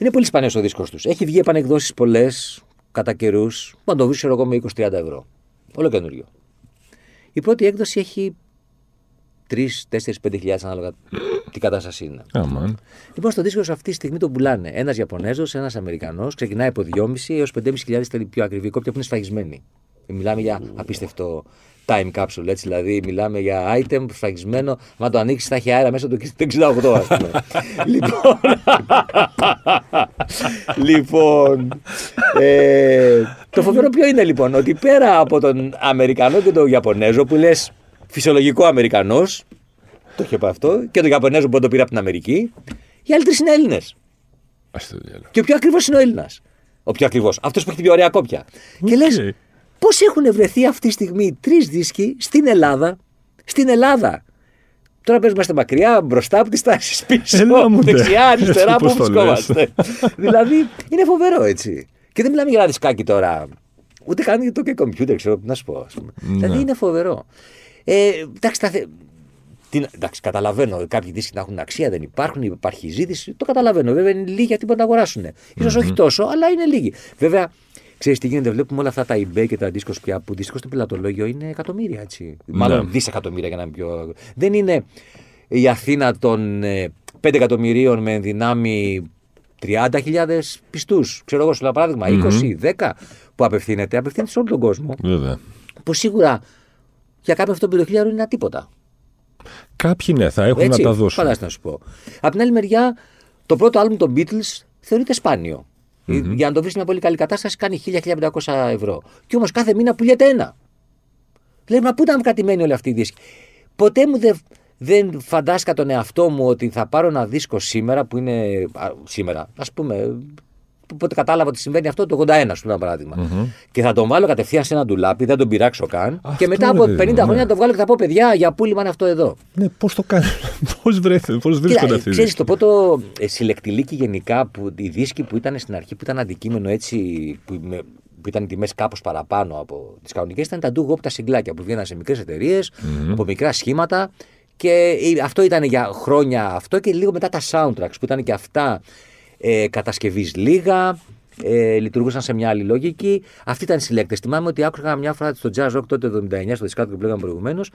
Είναι πολύ σπανίος ο δίσκος τους. Έχει βγει επανεκδόσεις πολλές, κατά καιρούς, που το βρει εγώ με 20-30 ευρώ. Όλο καινούριο. Η πρώτη έκδοση έχει 3, 4, 5 χιλιάδες ανάλογα τι κατάσταση είναι. Oh, λοιπόν, στο δίσκο αυτή τη στιγμή τον πουλάνε ένας Ιαπωνέζος, ένας Αμερικανός, ξεκινάει από 2,5 έως 5.500 θέλει πιο ακριβή κόπια που είναι σφαγισμένη. Μιλάμε για απίστευτο time capsule, έτσι δηλαδή μιλάμε για item φραγισμένο, μα το ανοίξεις θα έχει αέρα μέσα το 68 ας πούμε. λοιπόν, λοιπόν ε, το φοβερό ποιο είναι λοιπόν, ότι πέρα από τον Αμερικανό και τον Ιαπωνέζο που λες φυσιολογικό Αμερικανός, το είχε αυτό, και τον Ιαπωνέζο που το πήρε από την Αμερική, οι άλλοι τρεις είναι Έλληνες. Και ο πιο ακριβώ είναι ο Έλληνας. Ο πιο ακριβώ. Αυτός που έχει την πιο ωραία κόπια. Και λες, Πώς έχουν βρεθεί αυτή τη στιγμή τρεις δίσκοι στην Ελλάδα. Στην Ελλάδα. Τώρα παίζουμε μακριά, μπροστά από τις τάσεις πίσω, δεξιά, αριστερά, που βρισκόμαστε. δηλαδή είναι φοβερό έτσι. Και δεν μιλάμε για ένα δισκάκι τώρα. Ούτε καν για το και κομπιούτερ, ξέρω να σου πω. Ας πούμε. Ναι. Δηλαδή είναι φοβερό. Ε, εντάξει, τα, Τι, εντάξει, καταλαβαίνω. Κάποιοι δίσκοι να έχουν αξία, δεν υπάρχουν, υπάρχει ζήτηση. Το καταλαβαίνω. Βέβαια είναι λίγοι αυτοί που να αγοράσουν. σω όχι τόσο, αλλά είναι λίγοι. Βέβαια, ξέρεις τι γίνεται, βλέπουμε όλα αυτά τα eBay και τα δίσκο πια που δυστυχώς το πελατολόγιο είναι εκατομμύρια έτσι. Μάλλον δισεκατομμύρια για να είναι πιο. Δεν είναι η Αθήνα των 5 ε, εκατομμυρίων με δυνάμει 30.000 πιστούς. Ξέρω εγώ, σε παράδειγμα, 20, 10 που απευθύνεται. Απευθύνεται σε όλο τον κόσμο. Βέβαια. Που σίγουρα για κάποιον αυτό το είναι ένα τίποτα. Κάποιοι ναι, θα έχουν Έτσι, να τα δώσουν. Φαντάζομαι να σου πω. Απ' την άλλη μεριά, το πρώτο άλμπουμ των Beatles θεωρείται σπάνιο. Mm-hmm. Για να το βρεις μια πολύ καλή κατάσταση κάνει 1000-1500 ευρώ. Και όμως κάθε μήνα πουλιέται ένα. Λέμε, πού ήταν κρατημένοι όλοι αυτοί οι δίσκοι. Ποτέ μου δεν, δεν φαντάστηκα τον εαυτό μου ότι θα πάρω ένα δίσκο σήμερα που είναι. Α, σήμερα, ας πούμε, Οπότε κατάλαβα ότι συμβαίνει αυτό το 81, σου ένα παράδειγμα. Mm-hmm. Και θα τον βάλω κατευθείαν σε ένα ντουλάπι, δεν τον πειράξω καν. Αυτό και μετά από 50 ναι. χρόνια θα το βγάλω και θα πω παιδιά, για πούλημα είναι αυτό εδώ; Ναι, πώς το κάνεις, πώς βρέθηκε, πώς βρίσκονται αυτοί. Ξέρεις, το πρώτο ε, συλλεκτηλίκι γενικά, που, οι δίσκοι που ήταν στην αρχή, που ήταν αντικείμενο έτσι. Που, με, που ήταν τιμές κάπως παραπάνω από τις κανονικές, ήταν τα ντου τα συγκλάκια που βγαίναν σε μικρές εταιρείες, mm-hmm. από μικρά σχήματα. Και αυτό ήταν για χρόνια αυτό και λίγο μετά τα soundtracks που ήταν και αυτά ε, κατασκευής λίγα, ε, λειτουργούσαν σε μια άλλη λογική. Αυτή ήταν οι συλλέκτες. Θυμάμαι ότι άκουγα μια φορά στο Jazz Rock τότε το 79, στο δισκάτο που λέγαμε προηγουμένως,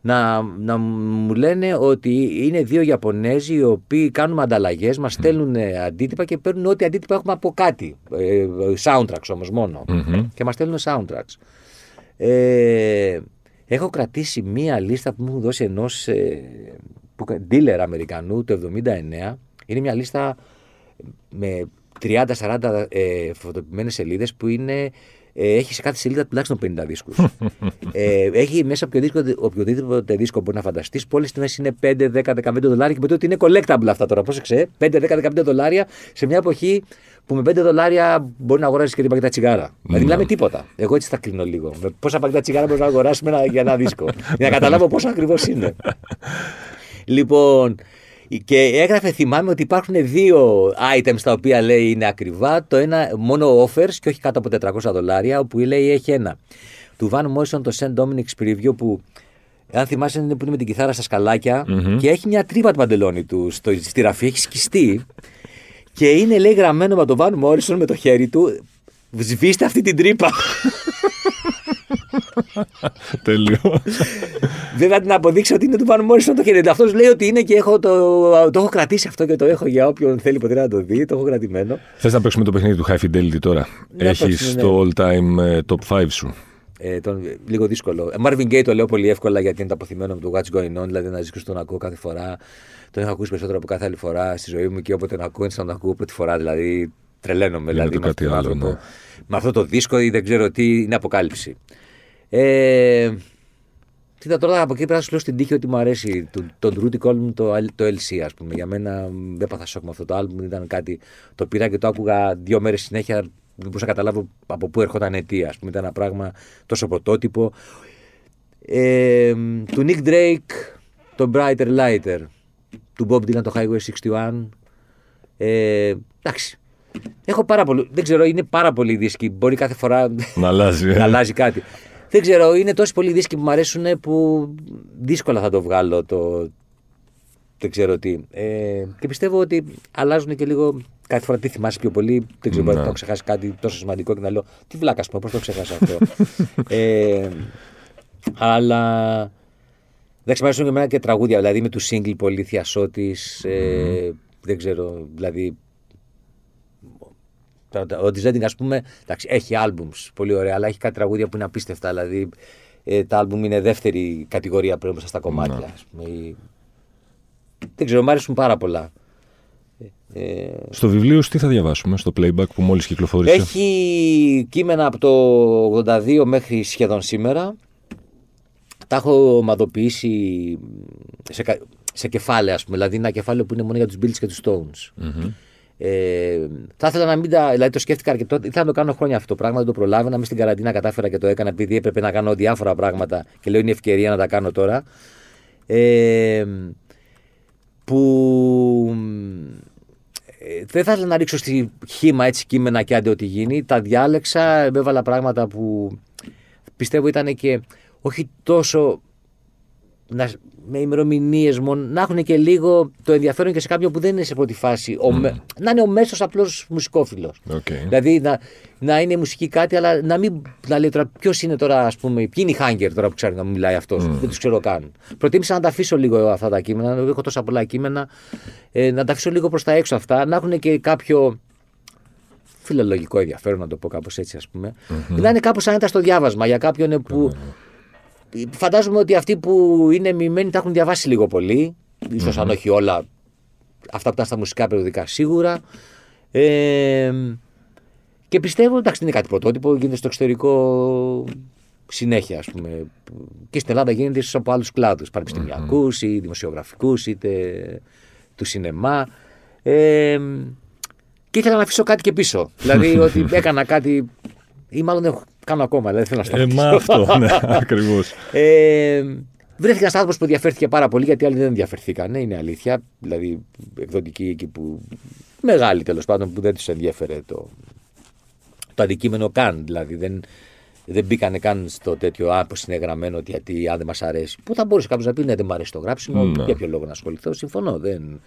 να, να μου λένε ότι είναι δύο Ιαπωνέζοι οι οποίοι κάνουμε ανταλλαγές, μας στέλνουν αντίτυπα και παίρνουν ό,τι αντίτυπα έχουμε από κάτι. Ε, soundtracks όμως μόνο. Mm-hmm. Και μας στέλνουν soundtracks. Ε, έχω κρατήσει μία λίστα που μου έχουν δώσει ενός ε, dealer Αμερικανού το 79. Είναι μια λίστα με 30-40 ε, φωτοποιημένες σελίδες που είναι ε, έχει σε κάθε σελίδα τουλάχιστον 50 δίσκους. ε, έχει μέσα οποιοδήποτε, οποιοδήποτε δίσκο μπορεί να φανταστείς. Πολλέ τιμές είναι 5, 10, 15 δολάρια και μετά ότι είναι collectable αυτά τώρα. Πρόσεξε, 5, 10, 15 δολάρια σε μια εποχή που με 5 δολάρια μπορεί να αγοράσεις και την πακέτα τσιγάρα. Δηλαδή μιλάμε τίποτα. Εγώ έτσι θα κρίνω λίγο. Με πόσα πακέτα τσιγάρα μπορείς να αγοράσεις για ένα δίσκο. για να καταλάβω πόσο ακριβώς είναι. λοιπόν, και έγραφε, θυμάμαι ότι υπάρχουν δύο items τα οποία λέει είναι ακριβά. Το ένα μόνο offers και όχι κάτω από 400 δολάρια, όπου λέει έχει ένα. Του Van Morrison το St. Dominic's Preview που αν θυμάσαι είναι που είναι με την κιθάρα στα σκαλακια και έχει μια τρύπα του παντελόνι του στο, στη ραφή, έχει σκιστεί και είναι λέει γραμμένο με τον Van Morrison με το χέρι του σβήστε αυτή την τρύπα. Τέλειο. Δεν θα την αποδείξω ότι είναι του Van Morrison το χέρι. Αυτός λέει ότι είναι και έχω το, το έχω κρατήσει αυτό και το έχω για όποιον θέλει ποτέ να το δει. Το έχω κρατημένο. Θες να παίξουμε το παιχνίδι του High Fidelity τώρα; Έχεις ναι. το all time ε, top 5 σου; Ε, τον, λίγο δύσκολο. Ε, Marvin Gaye το λέω πολύ εύκολα γιατί είναι το αποθυμένο μου του What's Going On. Δηλαδή να ζήσω τον ακούω κάθε φορά. Τον έχω ακούσει περισσότερο από κάθε άλλη φορά στη ζωή μου και όποτε τον ακούω, να τον ακούω πρώτη φορά. Δηλαδή τρελαίνομαι. Δηλαδή, με, αυτό, άλλο, ναι. με αυτό το δίσκο ή δεν ξέρω τι είναι αποκάλυψη. Ε, Κοίτα τώρα από εκεί πέρα σου λέω στην τύχη ότι μου αρέσει τον, τον Rudy Colm το, το LC ας πούμε. Για μένα δεν πάθα σοκ με αυτό το album. Ήταν κάτι. Το πήρα και το άκουγα δύο μέρες συνέχεια. Δεν μπορούσα να καταλάβω από πού ερχόταν αιτία. Α πούμε. Ήταν ένα πράγμα τόσο πρωτότυπο. Ε, του Nick Drake το Brighter Lighter. Του Bob Dylan το Highway 61. Ε, εντάξει. Έχω πάρα πολύ. Δεν ξέρω, είναι πάρα πολύ δίσκοι. Μπορεί κάθε φορά να αλλάζει, να αλλάζει κάτι. Δεν ξέρω, είναι τόσοι πολλοί δίσκοι που μου αρέσουν που δύσκολα θα το βγάλω το. Δεν ξέρω τι. Ε, και πιστεύω ότι αλλάζουν και λίγο. Κάθε φορά τι θυμάσαι πιο πολύ. Δεν ξέρω, μπορεί να έχω ξεχάσει κάτι τόσο σημαντικό και να λέω Τι βλάκα πω, πώς το ξεχάσα αυτό. ε, αλλά. Εντάξει, μου αρέσουν και εμένα και τραγούδια. Δηλαδή με τους single πολύ θειασότη. Ε, δεν ξέρω, δηλαδή ο Τζέντινγκ, ας πούμε, εντάξει, έχει albums πολύ ωραία, αλλά έχει κάτι τραγούδια που είναι απίστευτα. Δηλαδή, ε, τα album είναι δεύτερη κατηγορία πριν στα κομμάτια. Ναι. Δεν ξέρω, μου αρέσουν πάρα πολλά. Ε, στο βιβλίο τι θα διαβάσουμε, στο playback που μόλις κυκλοφόρησε; Έχει κείμενα από το 82 μέχρι σχεδόν σήμερα. Τα έχω ομαδοποιήσει σε, σε κεφάλαια, ας πούμε. Δηλαδή ένα κεφάλαιο που είναι μόνο για τους Bills και τους Stones. mm ε, θα ήθελα να μην τα. Δηλαδή το σκέφτηκα αρκετό. Ήθελα να το κάνω χρόνια αυτό το πράγμα. Δεν το προλάβαινα. Είμαι στην καραντίνα κατάφερα και το έκανα επειδή έπρεπε να κάνω διάφορα πράγματα και λέω είναι ευκαιρία να τα κάνω τώρα. Ε, που ε, δεν θα ήθελα να ρίξω στο χύμα έτσι κείμενα και άντε ό,τι γίνει. Τα διάλεξα, έβαλα πράγματα που πιστεύω ήταν και όχι τόσο να, με ημερομηνίες μόνο, να έχουν και λίγο το ενδιαφέρον και σε κάποιον που δεν είναι σε πρώτη φάση. Ο, με- να είναι ο μέσος απλός μουσικόφιλος. Οκ. Δηλαδή να, να είναι η μουσική κάτι, αλλά να μην να λέει τώρα ποιος είναι τώρα, ας πούμε, ποιοι είναι οι Χάγκερ τώρα που ξέρει να μου μιλάει αυτός. Δεν τους ξέρω καν. Προτίμησα να τα αφήσω λίγο αυτά τα κείμενα, έχω τόσα πολλά κείμενα, ε, να τα αφήσω λίγο προς τα έξω αυτά, να έχουν και κάποιο φιλολογικό ενδιαφέρον, να το πω κάπως έτσι, ας πούμε. Να είναι κάπως άνετα στο διάβασμα για κάποιον που. Φαντάζομαι ότι αυτοί που είναι μοιημένοι τα έχουν διαβάσει λίγο πολύ. Ίσως αν όχι όλα αυτά που ήταν στα μουσικά περιοδικά σίγουρα. Ε, και πιστεύω, εντάξει, δεν είναι κάτι πρωτότυπο, γίνεται στο εξωτερικό συνέχεια, ας πούμε. Και στην Ελλάδα γίνεται ίσως από άλλους κλάδους, πανεπιστημιακούς ή δημοσιογραφικούς, είτε του σινεμά. Ε, και ήθελα να αφήσω κάτι και πίσω. δηλαδή ότι έκανα κάτι, ή μάλλον δεν έχω- κάνω ακόμα, δηλαδή θέλω να Ε, σταματήσω. μα αυτό, ναι, ακριβώς. Ε, βρέθηκε ένα άνθρωπος που ενδιαφέρθηκε πάρα πολύ γιατί οι άλλοι δεν ενδιαφερθήκαν. Είναι αλήθεια. Δηλαδή, εκδοτικοί εκεί που. Μεγάλοι τέλος πάντων που δεν τους ενδιαφέρε το, το αντικείμενο καν. Δηλαδή, δεν, δεν μπήκανε καν στο τέτοιο Α, πώς είναι γραμμένο ότι γιατί αν δεν μας αρέσει. Που θα μπορούσε κάποιος να πει Ναι, δεν μου αρέσει το γράψιμο. Ναι. Για ποιο λόγο να ασχοληθώ. Συμφωνώ. Δεν...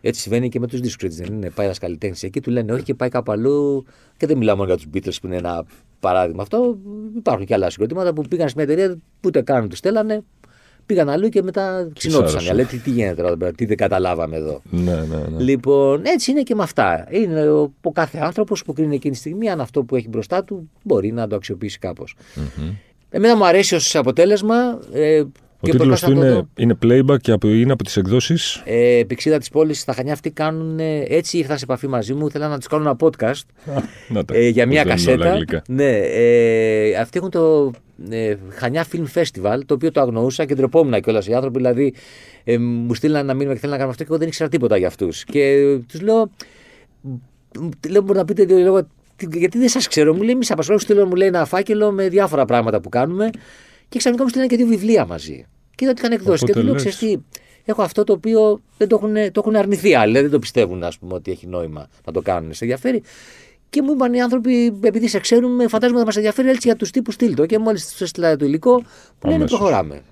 Έτσι συμβαίνει και με τους δίσκου. Έτσι δεν είναι. Πάει ένας καλλιτέχνης εκεί, του λένε όχι και πάει κάπου αλλού. Και δεν μιλάω μόνο για τους Beatles που είναι ένα παράδειγμα αυτό. Υπάρχουν και άλλα συγκροτήματα που πήγαν σε μια εταιρεία που ούτε καν τους στέλνανε. Πήγαν αλλού και μετά ξυνόντουσαν. άρεσε. Λέει τι, τι γίνεται τώρα, εδώ πέρα, τι δεν καταλάβαμε εδώ. Ναι, ναι, ναι. Λοιπόν, έτσι είναι και με αυτά. Είναι ο, ο κάθε άνθρωπος που κρίνει εκείνη τη στιγμή αν αυτό που έχει μπροστά του μπορεί να το αξιοποιήσει κάπως. Εμένα μου αρέσει ως αποτέλεσμα. Ε, Ο τίτλος προτάσα του να το είναι, δω. είναι playback και από, είναι από τις εκδόσεις. Ε, πηξίδα της πόλης στα Χανιά αυτοί κάνουν. ε, Έτσι ήρθαν σε επαφή μαζί μου. Ήθελα να τους κάνω ένα podcast Να τα. ε, για μια πώς δεν είναι όλα κασέτα. αγγλικά. Ναι, ε, αυτοί έχουν το ε, Χανιά Film Festival, το οποίο το αγνοούσα και ντρεπόμουν κιόλας οι άνθρωποι. Δηλαδή, ε, μου στείλαν ένα μήνυμα και θέλουν να κάνουμε αυτό και εγώ δεν ήξερα τίποτα για αυτούς. Και τους λέω, μ, λέω, μπορεί να πείτε δύο λόγια, «Τι- γιατί δεν σας ξέρω. Μου λέει, μη σα απασχολώ, στείλω μου λέει ένα φάκελο με διάφορα πράγματα που κάνουμε. Και ξαφνικά μου στείλαν και δύο βιβλία μαζί. Και είδα ότι είχαν εκδώσει. Και Οπότε του λέω, λες. ξέρεις τι, έχω αυτό το οποίο δεν το έχουν, το έχουν αρνηθεί άλλοι. Δηλαδή δεν το πιστεύουν, ας πούμε, ότι έχει νόημα να το κάνουν. Σε ενδιαφέρει. Και μου είπαν οι άνθρωποι, επειδή σε ξέρουμε, φαντάζομαι θα μας ενδιαφέρει έτσι για τους τύπους στείλτο. Και μόλις τους έστειλα το υλικό, μου λένε Αμέσως. προχωράμε.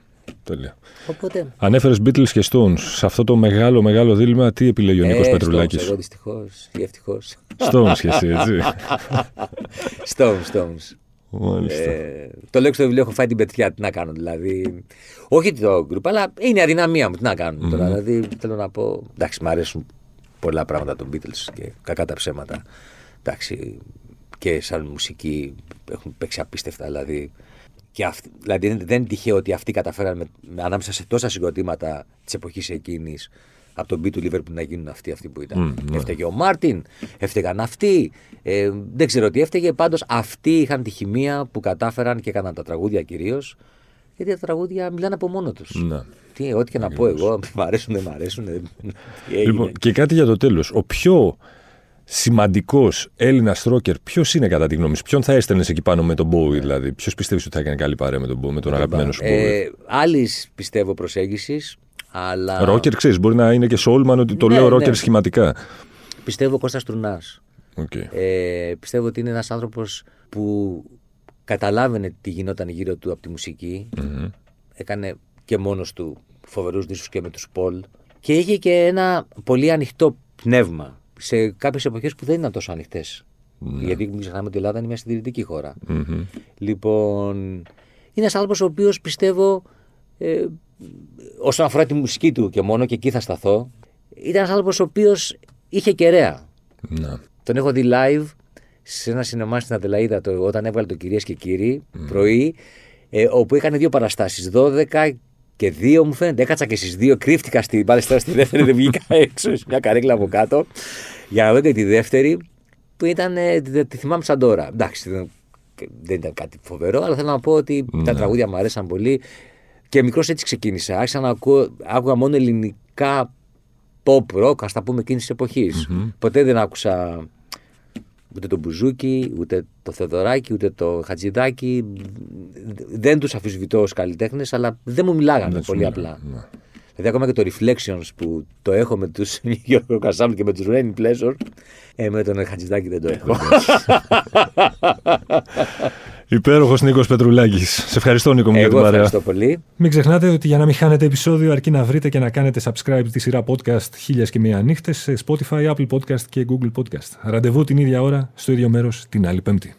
Τέλεια. Οπότε. Ανέφερες Beatles και Stones. Σε αυτό το μεγάλο, μεγάλο δίλημα, τι επιλέγει ο Νίκος ε, Πετρουλάκης; Stones, Εγώ δυστυχώς ή ευτυχώς. Stones και εσύ, έτσι. Stones, Stones. Μάλιστα. Ε, το λέω και στο βιβλίο, έχω φάει την πετριά. Τι να κάνω, δηλαδή. Όχι το group, αλλά είναι η αδυναμία μου. Τι να κάνω τώρα. Δηλαδή, θέλω να πω. Εντάξει, μου αρέσουν πολλά πράγματα των Beatles και κακά τα ψέματα. Εντάξει, και σαν μουσική έχουν παίξει απίστευτα. Δηλαδή, και αυτοί, δηλαδή δεν, δεν είναι τυχαίο ότι αυτοί καταφέραν με, με- ανάμεσα σε τόσα συγκροτήματα της εποχής εκείνης από τον beat του Liverpool να γίνουν αυτοί, αυτοί που ήταν. Έφταιγε ο Μάρτιν, έφταιγαν αυτοί. Ε, δεν ξέρω τι έφταιγε. Πάντως αυτοί είχαν τη χημεία που κατάφεραν και έκαναν τα τραγούδια κυρίως. Γιατί τα τραγούδια μιλάνε από μόνο τους. Ναι. Τι, ό,τι και να πω εγώ, μ' αρέσουν, δεν μ' αρέσουν. Τι έγινε. Λοιπόν, και κάτι για το τέλος. Ο πιο σημαντικός Έλληνας ρόκερ, ποιος είναι κατά τη γνώμη σου, ποιον θα έστελνες εκεί πάνω με τον Bowie, δηλαδή; Ποιος πιστεύεις ότι θα έκανε καλή παρέα με τον Bowie, με τον αγαπημένο σου Bowie; ε, Άλλης πιστεύω προσέγγισης, αλλά. Ρόκερ, ξέρεις, μπορεί να είναι και Soulman, ότι το Ναι, λέω ναι. ρόκερ σχηματικά. Πιστεύω Κώστας Τρουνάς. Οκ. Ε, πιστεύω ότι είναι ένας άνθρωπος που καταλάβαινε τι γινόταν γύρω του από τη μουσική. Έκανε και μόνος του φοβερούς δίσκους και με τους Poll. Και είχε και ένα πολύ ανοιχτό πνεύμα σε κάποιες εποχές που δεν ήταν τόσο ανοιχτές. Γιατί μην ξεχνάμε ότι η Ελλάδα είναι μια συντηρητική χώρα. Μμμ. Λοιπόν, είναι ένας άνθρωπος ο οποίος πιστεύω, ε, όσον αφορά τη μουσική του και μόνο και εκεί θα σταθώ, ήταν ένας άνθρωπος ο οποίος είχε κεραία. Να. Τον έχω δει live σε ένα σινεμά στην Αδελαίδα το, όταν έβγαλε το Κυρίες και Κύριοι πρωί, ε, όπου έκανε δύο παραστάσεις, 12 και δύο μου φαίνεται. Έκατσα και στις δύο, κρύφτηκα στην πάλιστρα στη δεύτερη, δεν βγήκα έξω σε μια καρέκλα από κάτω για να δω και τη δεύτερη που ήταν, ε, τη, τη θυμάμαι σαν τώρα. Εντάξει, δεν, δεν ήταν κάτι φοβερό, αλλά θέλω να πω ότι τα τραγούδια μου αρέσαν πολύ και μικρός έτσι ξεκίνησα. Άρχισα να ακούω, άκουγα μόνο ελληνικά pop rock, ας τα πούμε εκείνης της εποχη Ποτέ δεν άκουσα ούτε το Μπουζούκι, ούτε το Θεοδωράκι, ούτε το Χατζηδάκι. Δεν τους αφισβητώ ως καλλιτέχνες, αλλά δεν μου μιλάγανε Δεν σου πολύ μιλάγανε, απλά. ναι. Δηλαδή, ακόμα και το Reflections που το έχω με τους Γιώργο Κασάμ και με τους Rain Pleasure, ε, με τον Χατζηδάκι δεν το έχω. Υπέροχος Νίκος Πετρουλάκης. Σε ευχαριστώ, Νίκο μου, Εγώ για την παρέα. ευχαριστώ πολύ. Μην ξεχνάτε ότι για να μην χάνετε επεισόδιο, αρκεί να βρείτε και να κάνετε subscribe τη σειρά podcast Χίλιε και Μία Νύχτες σε Spotify, Apple Podcast και Google Podcast. Ραντεβού την ίδια ώρα, στο ίδιο μέρος, την άλλη Πέμπτη.